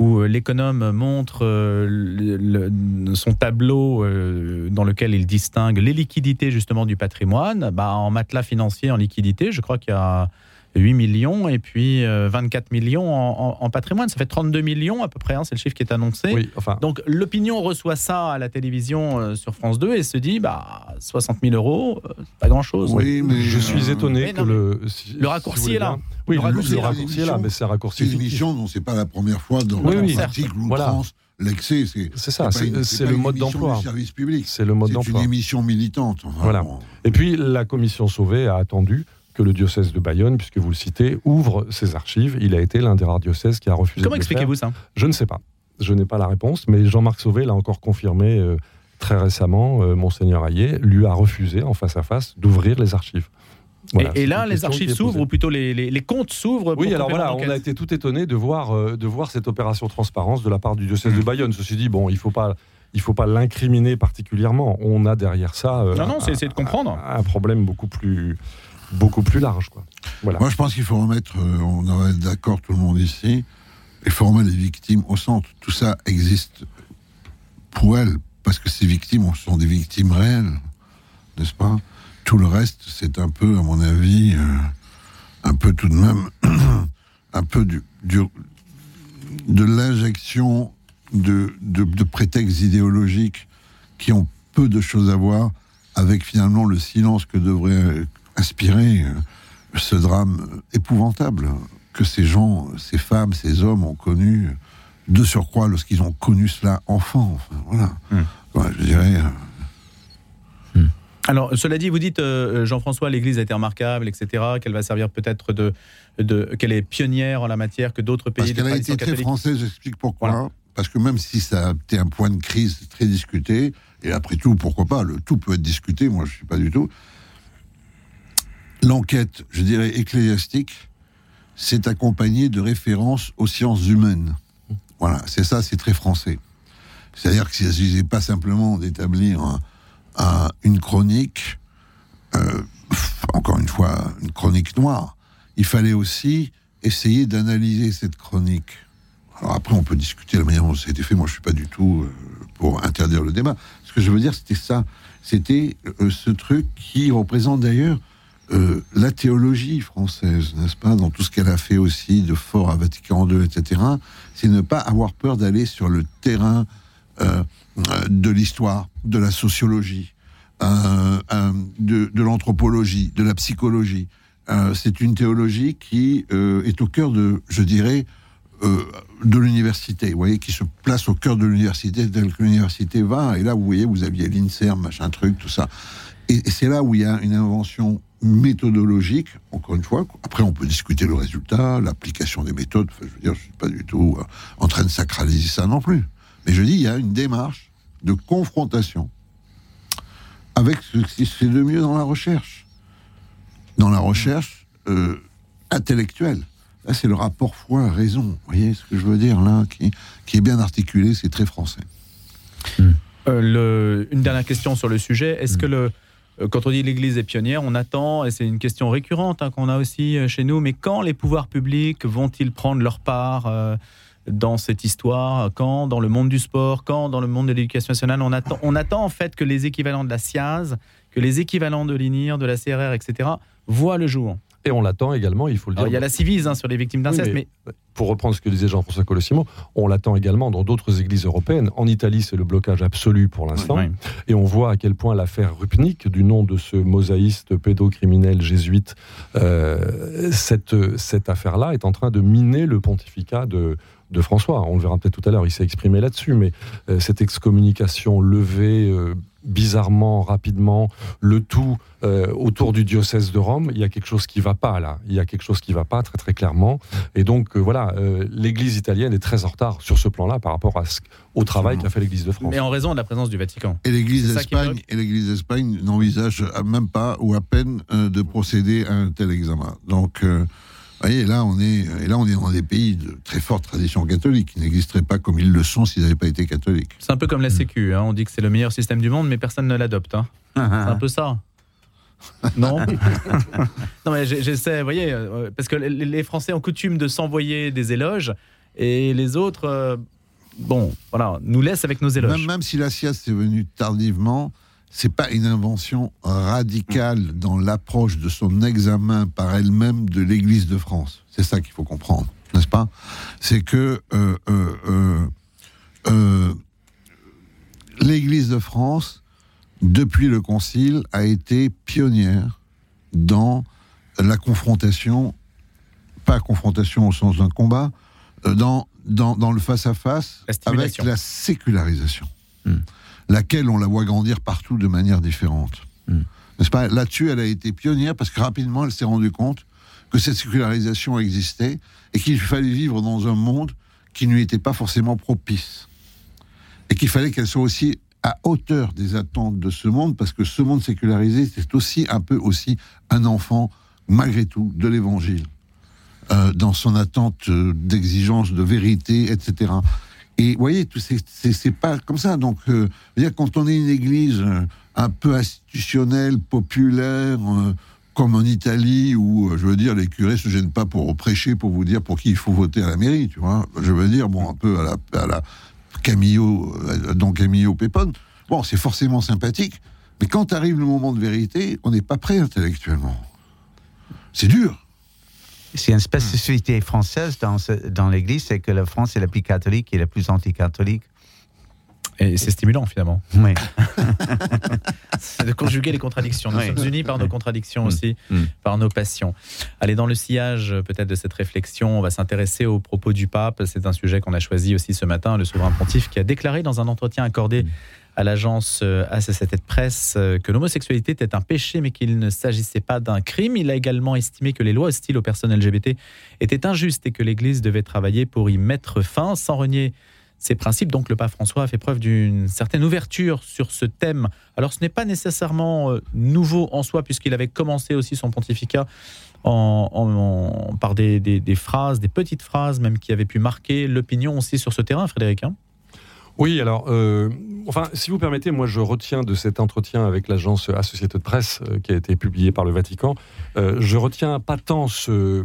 [SPEAKER 2] où euh, l'économe montre euh, son tableau euh, dans lequel il distingue les liquidités justement du patrimoine. Bah, en matelas financier, en liquidité, je crois qu'il y a 8 millions et puis euh, 24 millions en, en- en patrimoine. Ça fait 32 millions à peu près, hein, c'est le chiffre qui est annoncé.
[SPEAKER 4] Oui, enfin,
[SPEAKER 2] Donc l'opinion reçoit ça à la télévision euh, sur France 2 et se dit bah 60 000 euros, euh, c'est pas grand chose.
[SPEAKER 3] Oui, mais
[SPEAKER 4] je suis
[SPEAKER 3] euh,
[SPEAKER 4] étonné
[SPEAKER 2] mais
[SPEAKER 4] que
[SPEAKER 2] non,
[SPEAKER 4] le. si-
[SPEAKER 2] Le raccourci
[SPEAKER 4] si
[SPEAKER 2] est là.
[SPEAKER 4] bien. Oui,
[SPEAKER 2] Le
[SPEAKER 4] le,
[SPEAKER 2] raccourci
[SPEAKER 4] le
[SPEAKER 2] est là.
[SPEAKER 4] raccourci est là, mais c'est un raccourci
[SPEAKER 3] C'est une émission dont c'est pas la première fois dans
[SPEAKER 4] Oui, oui.
[SPEAKER 3] l'article où
[SPEAKER 4] Voilà.
[SPEAKER 3] trans l'excès. C'est
[SPEAKER 4] C'est ça, c'est le mode d'emploi.
[SPEAKER 3] du service public.
[SPEAKER 4] C'est le mode
[SPEAKER 3] C'est une
[SPEAKER 4] d'emploi.
[SPEAKER 3] émission militante. Enfin,
[SPEAKER 4] Voilà.
[SPEAKER 3] bon.
[SPEAKER 4] Et puis la commission Sauvé a attendu que le diocèse de Bayonne, puisque vous le citez, ouvre ses archives. Il a été l'un des rares diocèses qui a refusé.
[SPEAKER 2] Comment expliquez-vous ça?
[SPEAKER 4] Je ne sais pas. Je n'ai pas la réponse, mais Jean-Marc Sauvé l'a encore confirmé euh, très récemment. euh, Monseigneur Hayet lui a refusé en face à face d'ouvrir les archives. Voilà,
[SPEAKER 2] et, là, les archives s'ouvrent, ou plutôt les, les- les comptes s'ouvrent.
[SPEAKER 4] Oui, alors voilà, on a été tout étonné de voir, euh, de voir cette opération transparence de la part du diocèse de Bayonne. Ceci dit, bon, il faut pas, il faut pas l'incriminer particulièrement. On a derrière ça euh,
[SPEAKER 2] Non, non, c'est essayer de comprendre.
[SPEAKER 4] un, un problème beaucoup plus, beaucoup plus large, quoi.
[SPEAKER 3] Moi, je pense qu'il faut remettre, euh, on va être d'accord tout le monde ici, il faut remettre les victimes au centre. Tout ça existe pour elles, parce que ces victimes sont des victimes réelles, n'est-ce pas? Tout le reste, c'est un peu, à mon avis, euh, un peu tout de même, un peu du, du- de l'injection de, de prétextes idéologiques qui ont peu de choses à voir avec finalement le silence que devrait inspirer euh, ce drame épouvantable que ces gens, ces femmes, ces hommes ont connu de surcroît lorsqu'ils ont connu cela enfant. Enfin, voilà.
[SPEAKER 2] Hmm.
[SPEAKER 3] Ouais, je dirais. euh,
[SPEAKER 2] Alors, cela dit, vous dites, euh, Jean-François, l'Église a été remarquable, etc., qu'elle va servir peut-être de, de qu'elle est pionnière en la matière, que d'autres pays
[SPEAKER 3] Parce qu'elle a été très
[SPEAKER 2] catholique.
[SPEAKER 3] française, j'explique pourquoi.
[SPEAKER 2] Voilà.
[SPEAKER 3] Parce que même si ça a été un point de crise très discuté, et après tout, pourquoi pas, le tout peut être discuté, moi je ne suis pas du tout. L'enquête, je dirais, ecclésiastique, s'est accompagnée de références aux sciences humaines. Voilà, c'est ça, c'est très français. C'est-à-dire qu'il ne s'agissait pas simplement d'établir un- un- une chronique, euh, encore une fois, une chronique noire. Il fallait aussi essayer d'analyser cette chronique. Alors après, on peut discuter de la manière dont ça a été fait. Moi, je suis pas du tout euh, pour interdire le débat. Ce que je veux dire, c'était ça. C'était euh, ce truc qui représente d'ailleurs euh, la théologie française, n'est-ce pas, dans tout ce qu'elle a fait aussi de fort à Vatican II, etc. C'est ne pas avoir peur d'aller sur le terrain euh, euh, de l'histoire, de la sociologie, de, l'anthropologie, de la psychologie. C'est une théologie qui est au cœur de, je dirais, de l'université, vous voyez, qui se place au cœur de l'université telle que l'université va. Et là, vous voyez, vous aviez l'INSERM, machin truc, tout ça. Et, c'est là où il y a une invention méthodologique, encore une fois. Après, on peut discuter le résultat, l'application des méthodes. Enfin, je veux dire, je suis pas du tout euh, en train de sacraliser ça non plus. Mais je dis, il y a une démarche de confrontation avec ce qui se fait de mieux dans la recherche. Dans la recherche, euh, intellectuel. Là, c'est le rapport foi-raison. Vous voyez ce que je veux dire là, qui, qui est bien articulé, c'est très français.
[SPEAKER 2] Euh, le- une dernière question sur le sujet. Est-ce que le, quand on dit l'Église est pionnière, on attend, et c'est une question récurrente hein, qu'on a aussi euh, chez nous, mais quand les pouvoirs publics vont-ils prendre leur part euh, dans cette histoire Quand dans le monde du sport Quand dans le monde de l'éducation nationale on attend, on attend en fait que les équivalents de la SIAZ, que les équivalents de l'INIR, de la CRR, etc., voient le jour.
[SPEAKER 4] Et on l'attend également, il faut le dire.
[SPEAKER 2] Alors, il y a la Civise hein, sur les victimes d'inceste,
[SPEAKER 4] Oui,
[SPEAKER 2] mais,
[SPEAKER 4] mais pour reprendre ce que disait Jean-François Colossimo, on l'attend également dans d'autres églises européennes. En Italie, c'est le blocage absolu pour l'instant.
[SPEAKER 2] Oui.
[SPEAKER 4] Et on voit à quel point l'affaire Rupnik, du nom de ce mosaïste pédocriminel jésuite, euh, cette, cette affaire-là est en train de miner le pontificat de, de François. On le verra peut-être tout à l'heure, il s'est exprimé là-dessus, mais euh, cette excommunication levée euh, bizarrement, rapidement, le tout euh, autour du diocèse de Rome, il y a quelque chose qui va pas là. Il y a quelque chose qui va pas très très clairement. Et donc euh, voilà, euh, l'Église italienne est très en retard sur ce plan-là par rapport à ce- au travail qu'a fait l'Église de France.
[SPEAKER 2] mais en raison de la présence du Vatican.
[SPEAKER 3] Et l'Église d'Espagne et l'Église d'Espagne n'envisage même pas ou à peine euh, de procéder à un tel examen. Donc, euh, vous voyez, là on est et là on est dans des pays de très forte tradition catholique qui n'existeraient pas comme ils le sont s'ils n'avaient pas été catholiques.
[SPEAKER 2] C'est un peu comme la Sécu. hein. On dit que c'est le meilleur système du monde, mais personne ne l'adopte. hein. C'est un peu ça. Non? Non, mais j'essaie, vous voyez, euh, parce que les- Français ont coutume de s'envoyer des éloges et les autres, euh, bon, voilà, nous laissent avec nos éloges.
[SPEAKER 3] Même, même si la SIAS est venue tardivement, c'est pas une invention radicale dans l'approche de son examen par elle-même de l'Église de France. C'est ça qu'il faut comprendre, n'est-ce pas? C'est que euh, euh, euh, l'Église de France, depuis le Concile, a été pionnière dans la confrontation, pas confrontation au sens d'un combat, dans, dans, dans le face-à-face avec la sécularisation,
[SPEAKER 2] Hmm.
[SPEAKER 3] Laquelle on la voit grandir partout de manière différente.
[SPEAKER 2] Hmm.
[SPEAKER 3] N'est-ce pas? Là-dessus, elle a été pionnière parce que rapidement, elle s'est rendue compte que cette sécularisation existait et qu'il fallait vivre dans un monde qui ne lui était pas forcément propice. Et qu'il fallait qu'elle soit aussi à hauteur des attentes de ce monde, parce que ce monde sécularisé, c'est aussi un peu aussi un enfant, malgré tout, de l'Évangile, euh, dans son attente euh, d'exigence, de vérité, etc. Et vous voyez, c'est- pas comme ça. Donc, euh, dire, quand on est une église euh, un peu institutionnelle, populaire, euh, comme en Italie, où, euh, je veux dire, les curés se gênent pas pour prêcher, pour vous dire pour qui il faut voter à la mairie, tu vois. Je veux dire, bon, un peu à la, à la Camillo, donc Camillo Pépone. Bon, c'est forcément sympathique, mais quand arrive le moment de vérité, on n'est pas prêt intellectuellement. C'est dur.
[SPEAKER 5] C'est une spécificité française dans, ce- dans l'Église, c'est que la France est la plus catholique et la plus anticatholique.
[SPEAKER 2] Et c'est stimulant finalement.
[SPEAKER 5] Oui.
[SPEAKER 2] C'est de conjuguer les contradictions. Nous
[SPEAKER 5] Oui.
[SPEAKER 2] sommes unis par nos contradictions
[SPEAKER 5] Mm.
[SPEAKER 2] aussi,
[SPEAKER 5] Mm.
[SPEAKER 2] par nos passions. Allez, dans le sillage peut-être de cette réflexion, on va s'intéresser aux propos du pape. C'est un sujet qu'on a choisi aussi ce matin, le souverain pontife qui a déclaré dans un entretien accordé à l'agence euh, ACCT de presse euh, que l'homosexualité était un péché mais qu'il ne s'agissait pas d'un crime. Il a également estimé que les lois hostiles aux personnes LGBT étaient injustes et que l'Église devait travailler pour y mettre fin sans renier ces principes. Donc le pape François a fait preuve d'une certaine ouverture sur ce thème. Alors ce n'est pas nécessairement euh, nouveau en soi puisqu'il avait commencé aussi son pontificat en, par des phrases, des petites phrases même qui avaient pu marquer l'opinion aussi sur ce terrain, Frédéric. hein?
[SPEAKER 4] Oui, alors, euh, enfin, si vous permettez, moi je retiens de cet entretien avec l'agence Associated Press euh, qui a été publié par le Vatican, euh, je retiens pas tant ce,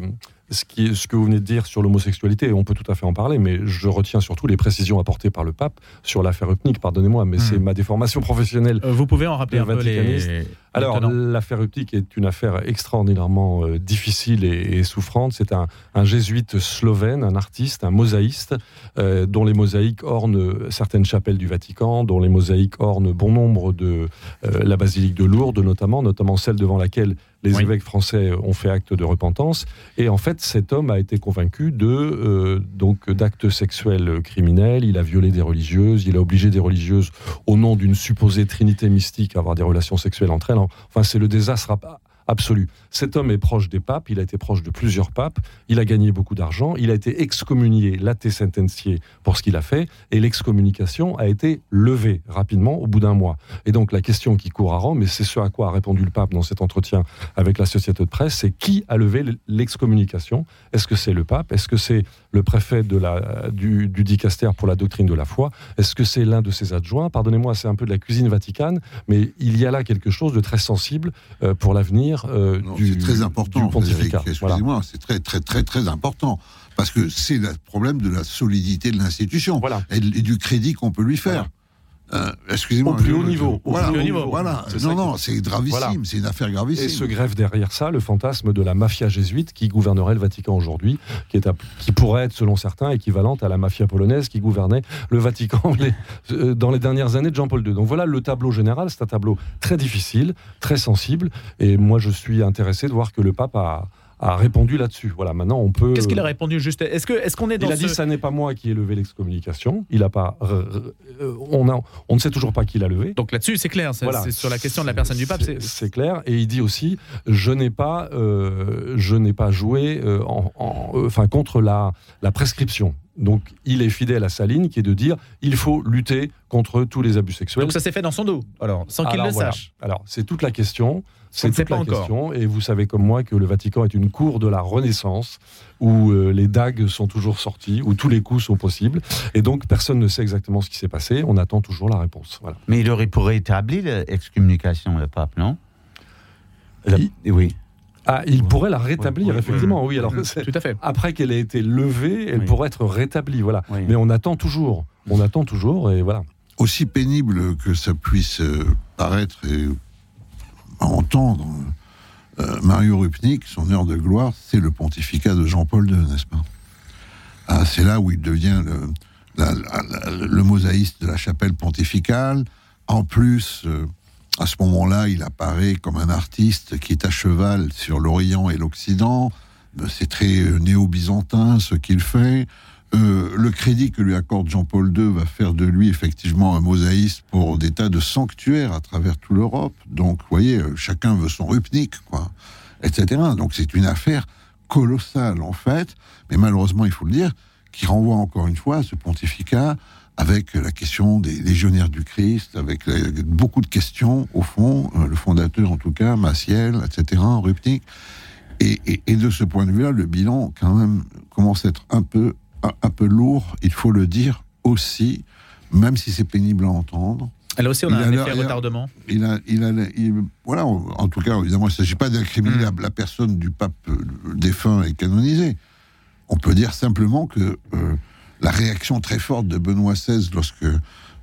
[SPEAKER 4] ce, qui est, ce que vous venez de dire sur l'homosexualité, on peut tout à fait en parler, mais je retiens surtout les précisions apportées par le pape sur l'affaire Upnik, pardonnez-moi, mais
[SPEAKER 2] Hmm.
[SPEAKER 4] c'est ma déformation professionnelle.
[SPEAKER 2] Euh, Vous pouvez en rappeler
[SPEAKER 4] Le
[SPEAKER 2] un peu les...
[SPEAKER 4] Alors, l'affaire Uptik est une affaire extraordinairement euh, difficile et, et souffrante. C'est un, un jésuite slovène, un artiste, un mosaïste, euh, dont les mosaïques ornent certaines chapelles du Vatican, dont les mosaïques ornent bon nombre de euh, la basilique de Lourdes, notamment, notamment celle devant laquelle les
[SPEAKER 2] Oui.
[SPEAKER 4] évêques français ont fait acte de repentance. Et en fait, cet homme a été convaincu de euh, donc d'actes sexuels criminels. Il a violé des religieuses, il a obligé des religieuses au nom d'une supposée trinité mystique à avoir des relations sexuelles entre elles. Enfin, c'est le désastre ab- absolue. Cet homme est proche des papes, il a été proche de plusieurs papes, il a gagné beaucoup d'argent, il a été excommunié, laté sentencié pour ce qu'il a fait, et l'excommunication a été levée rapidement au bout d'un mois. Et donc la question qui court à Rome, et c'est ce à quoi a répondu le pape dans cet entretien avec la société de presse, c'est qui a levé l'excommunication? Est-ce que c'est le pape? Est-ce que c'est le préfet de la, du, du dicaster pour la doctrine de la foi Est-ce que c'est l'un de ses adjoints? Pardonnez-moi, c'est un peu de la cuisine vaticane, mais il y a là quelque chose de très sensible euh, pour l'avenir euh, du,
[SPEAKER 3] C'est très important,
[SPEAKER 4] du pontificat.
[SPEAKER 3] Excusez-moi, c'est très, très, très, très important. Parce que c'est le problème de la solidité de l'institution
[SPEAKER 4] Voilà.
[SPEAKER 3] et du crédit qu'on peut lui faire. Euh, Excusez-moi.
[SPEAKER 4] Au plus haut niveau, au
[SPEAKER 3] Voilà,
[SPEAKER 4] plus haut
[SPEAKER 3] au-
[SPEAKER 4] niveau.
[SPEAKER 3] voilà.
[SPEAKER 4] C'est ça
[SPEAKER 3] Non, non, c'est gravissime.
[SPEAKER 4] Voilà.
[SPEAKER 3] C'est une affaire
[SPEAKER 4] Et
[SPEAKER 3] gravissime.
[SPEAKER 4] se greffe derrière ça le fantasme de la mafia jésuite qui gouvernerait le Vatican aujourd'hui, qui, est à- qui pourrait être, selon certains, équivalente à la mafia polonaise qui gouvernait le Vatican les- euh, dans les dernières années de Jean-Paul II. Donc voilà le tableau général, c'est un tableau très difficile, très sensible, et moi je suis intéressé de voir que le pape a, a répondu là-dessus. Voilà, maintenant on peut...
[SPEAKER 2] Qu'est-ce qu'il a répondu juste? Est-ce que est-ce qu'on est dans
[SPEAKER 4] Il a
[SPEAKER 2] ce...
[SPEAKER 4] dit ça n'est pas moi qui ai levé l'excommunication. Il a pas. euh, euh, on, a, on ne sait toujours pas qui l'a levé.
[SPEAKER 2] Donc là-dessus, c'est clair. C'est
[SPEAKER 4] Voilà.
[SPEAKER 2] c'est sur la question de la personne du pape.
[SPEAKER 4] C'est- clair. Et il dit aussi, je n'ai pas, euh, je n'ai pas joué, euh, en, en- enfin contre la, la prescription. Donc il est fidèle à sa ligne, qui est de dire, il faut lutter contre tous les abus sexuels.
[SPEAKER 2] Donc ça s'est fait dans son dos. Alors, sans qu'il le
[SPEAKER 4] voilà.
[SPEAKER 2] sache.
[SPEAKER 4] Alors, c'est toute la question. C'est toute
[SPEAKER 2] pas
[SPEAKER 4] la
[SPEAKER 2] encore.
[SPEAKER 4] question. Et vous savez comme moi que le Vatican est une cour de la Renaissance où euh, les dagues sont toujours sorties, où tous les coups sont possibles. Et donc, personne ne sait exactement ce qui s'est passé. On attend toujours la réponse. Voilà.
[SPEAKER 5] Mais il aurait pour établir l'excommunication, le pape, non? Oui.
[SPEAKER 4] Ah, il pourrait la rétablir, effectivement. Oui,
[SPEAKER 5] oui.
[SPEAKER 4] alors c'est-
[SPEAKER 2] Tout à fait.
[SPEAKER 4] après qu'elle ait été levée, elle
[SPEAKER 5] Oui.
[SPEAKER 4] pourrait être rétablie. Voilà.
[SPEAKER 5] Oui.
[SPEAKER 4] Mais on attend toujours. On attend toujours. Et voilà.
[SPEAKER 3] Aussi pénible que ça puisse euh, paraître et à entendre, euh, Mario Rupnik, son heure de gloire, c'est le pontificat de Jean-Paul II, n'est-ce pas? Ah, C'est là où il devient le, mosaïste de la chapelle pontificale. En plus, euh, à ce moment-là, il apparaît comme un artiste qui est à cheval sur l'Orient et l'Occident. C'est très euh, néo-byzantin ce qu'il fait. Euh, le crédit que lui accorde Jean-Paul II va faire de lui effectivement un mosaïste pour des tas de sanctuaires à travers toute l'Europe. Donc, vous voyez, euh, chacun veut son Rupnik, quoi, etc. Donc, c'est une affaire colossale, en fait, mais malheureusement, il faut le dire, qui renvoie encore une fois à ce pontificat avec la question des légionnaires du Christ, avec beaucoup de questions, au fond, euh, le fondateur en tout cas, Maciel, etc., Rupnik. Et- et de ce point de vue-là, le bilan, quand même, commence à être un peu, un, un peu lourd, il faut le dire aussi, même si c'est pénible à entendre.
[SPEAKER 2] Là aussi, on a un effet
[SPEAKER 3] a-
[SPEAKER 2] retardement.
[SPEAKER 3] Il a, il a, il- voilà, en tout cas, évidemment, il ne s'agit pas d'incriminer la, la personne du pape euh, défunt et canonisé. On peut dire simplement que euh, la réaction très forte de Benoît XVI lorsque euh,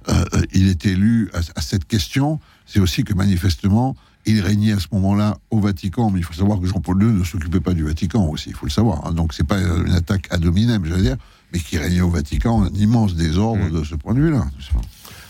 [SPEAKER 3] euh, il est élu à, à cette question, c'est aussi que manifestement, il régnait à ce moment-là au Vatican, mais il faut savoir que Jean-Paul II ne s'occupait pas du Vatican aussi, il faut le savoir. hein. Donc c'est pas une attaque ad hominem, j'allais dire, mais qui régnait au Vatican, un immense désordre de ce point de vue-là.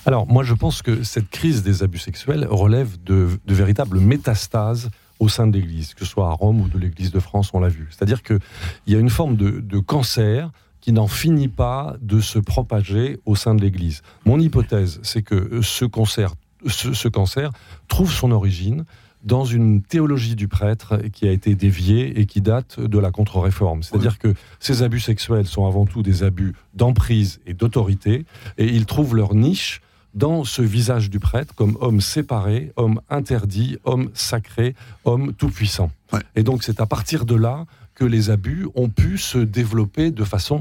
[SPEAKER 4] Alors, moi, je pense que cette crise des abus sexuels relève de, de véritables métastases au sein de l'Église, que ce soit à Rome ou de l'Église de France, on l'a vu. C'est-à-dire qu'il y a une forme de, de cancer qui n'en finit pas de se propager au sein de l'Église. Mon hypothèse, c'est que ce cancer, ce, ce cancer trouve son origine dans une théologie du prêtre qui a été déviée et qui date de la contre-réforme. C'est-à-dire que ces abus sexuels sont avant tout des abus d'emprise et d'autorité, et ils trouvent leur niche dans ce visage du prêtre comme homme séparé, homme interdit, homme sacré, homme tout-puissant.
[SPEAKER 3] Ouais.
[SPEAKER 4] Et donc c'est à partir de là que les abus ont pu se développer de façon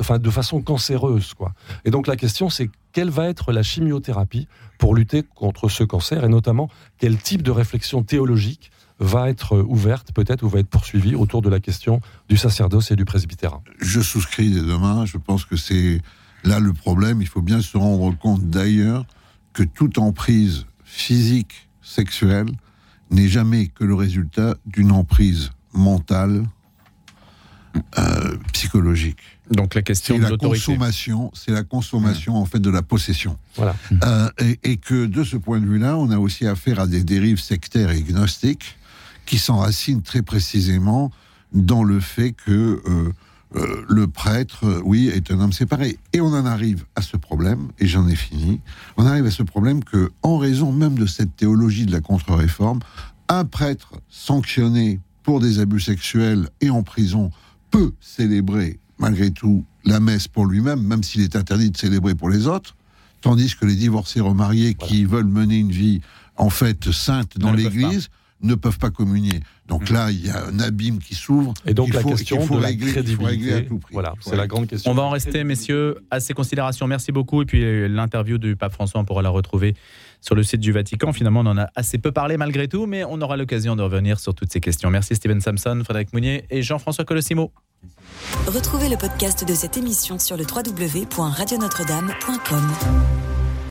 [SPEAKER 4] enfin de façon cancéreuse, quoi. Et donc la question c'est quelle va être la chimiothérapie pour lutter contre ce cancer et notamment quel type de réflexion théologique va être ouverte peut-être ou va être poursuivie autour de la question du sacerdoce et du presbytérat.
[SPEAKER 3] je souscris dès demain. Je pense que c'est là le problème. Il faut bien se rendre compte d'ailleurs que toute emprise physique, sexuelle, n'est jamais que le résultat d'une emprise mentale, euh, psychologique.
[SPEAKER 2] Donc la question de
[SPEAKER 3] la consommation, c'est la consommation en fait de la possession.
[SPEAKER 4] Voilà.
[SPEAKER 3] Euh, et, et que de ce point de vue-là, on a aussi affaire à des dérives sectaires et gnostiques qui s'enracinent très précisément dans le fait que euh, le prêtre, oui, est un homme séparé. Et on en arrive à ce problème, et j'en ai fini, on arrive à ce problème que, en raison même de cette théologie de la contre-réforme, Un prêtre sanctionné pour des abus sexuels et en prison peut célébrer malgré tout la messe pour lui-même, même s'il est interdit de célébrer pour les autres, tandis que les divorcés remariés qui veulent mener une vie en fait sainte dans l'Église ne peuvent pas communier. Donc
[SPEAKER 4] Mmh.
[SPEAKER 3] là, il y a un abîme qui s'ouvre.
[SPEAKER 4] Et donc la
[SPEAKER 3] faut-
[SPEAKER 4] question
[SPEAKER 3] qu'il faut
[SPEAKER 4] de la
[SPEAKER 3] régler- faut régler à
[SPEAKER 4] crédibilité,
[SPEAKER 3] tout prix.
[SPEAKER 4] voilà, c'est la grande question.
[SPEAKER 2] On va en rester, messieurs, à ces considérations. Merci beaucoup. Et puis euh, l'interview du pape François, on pourra la retrouver sur le site du Vatican. Finalement, on en a assez peu parlé malgré tout, mais on aura l'occasion de revenir sur toutes ces questions. Merci Steven Samson, Frédéric Mounier et Jean-François Colossimo.
[SPEAKER 10] Retrouvez le podcast de cette émission sur le www.radionotre-dame.com.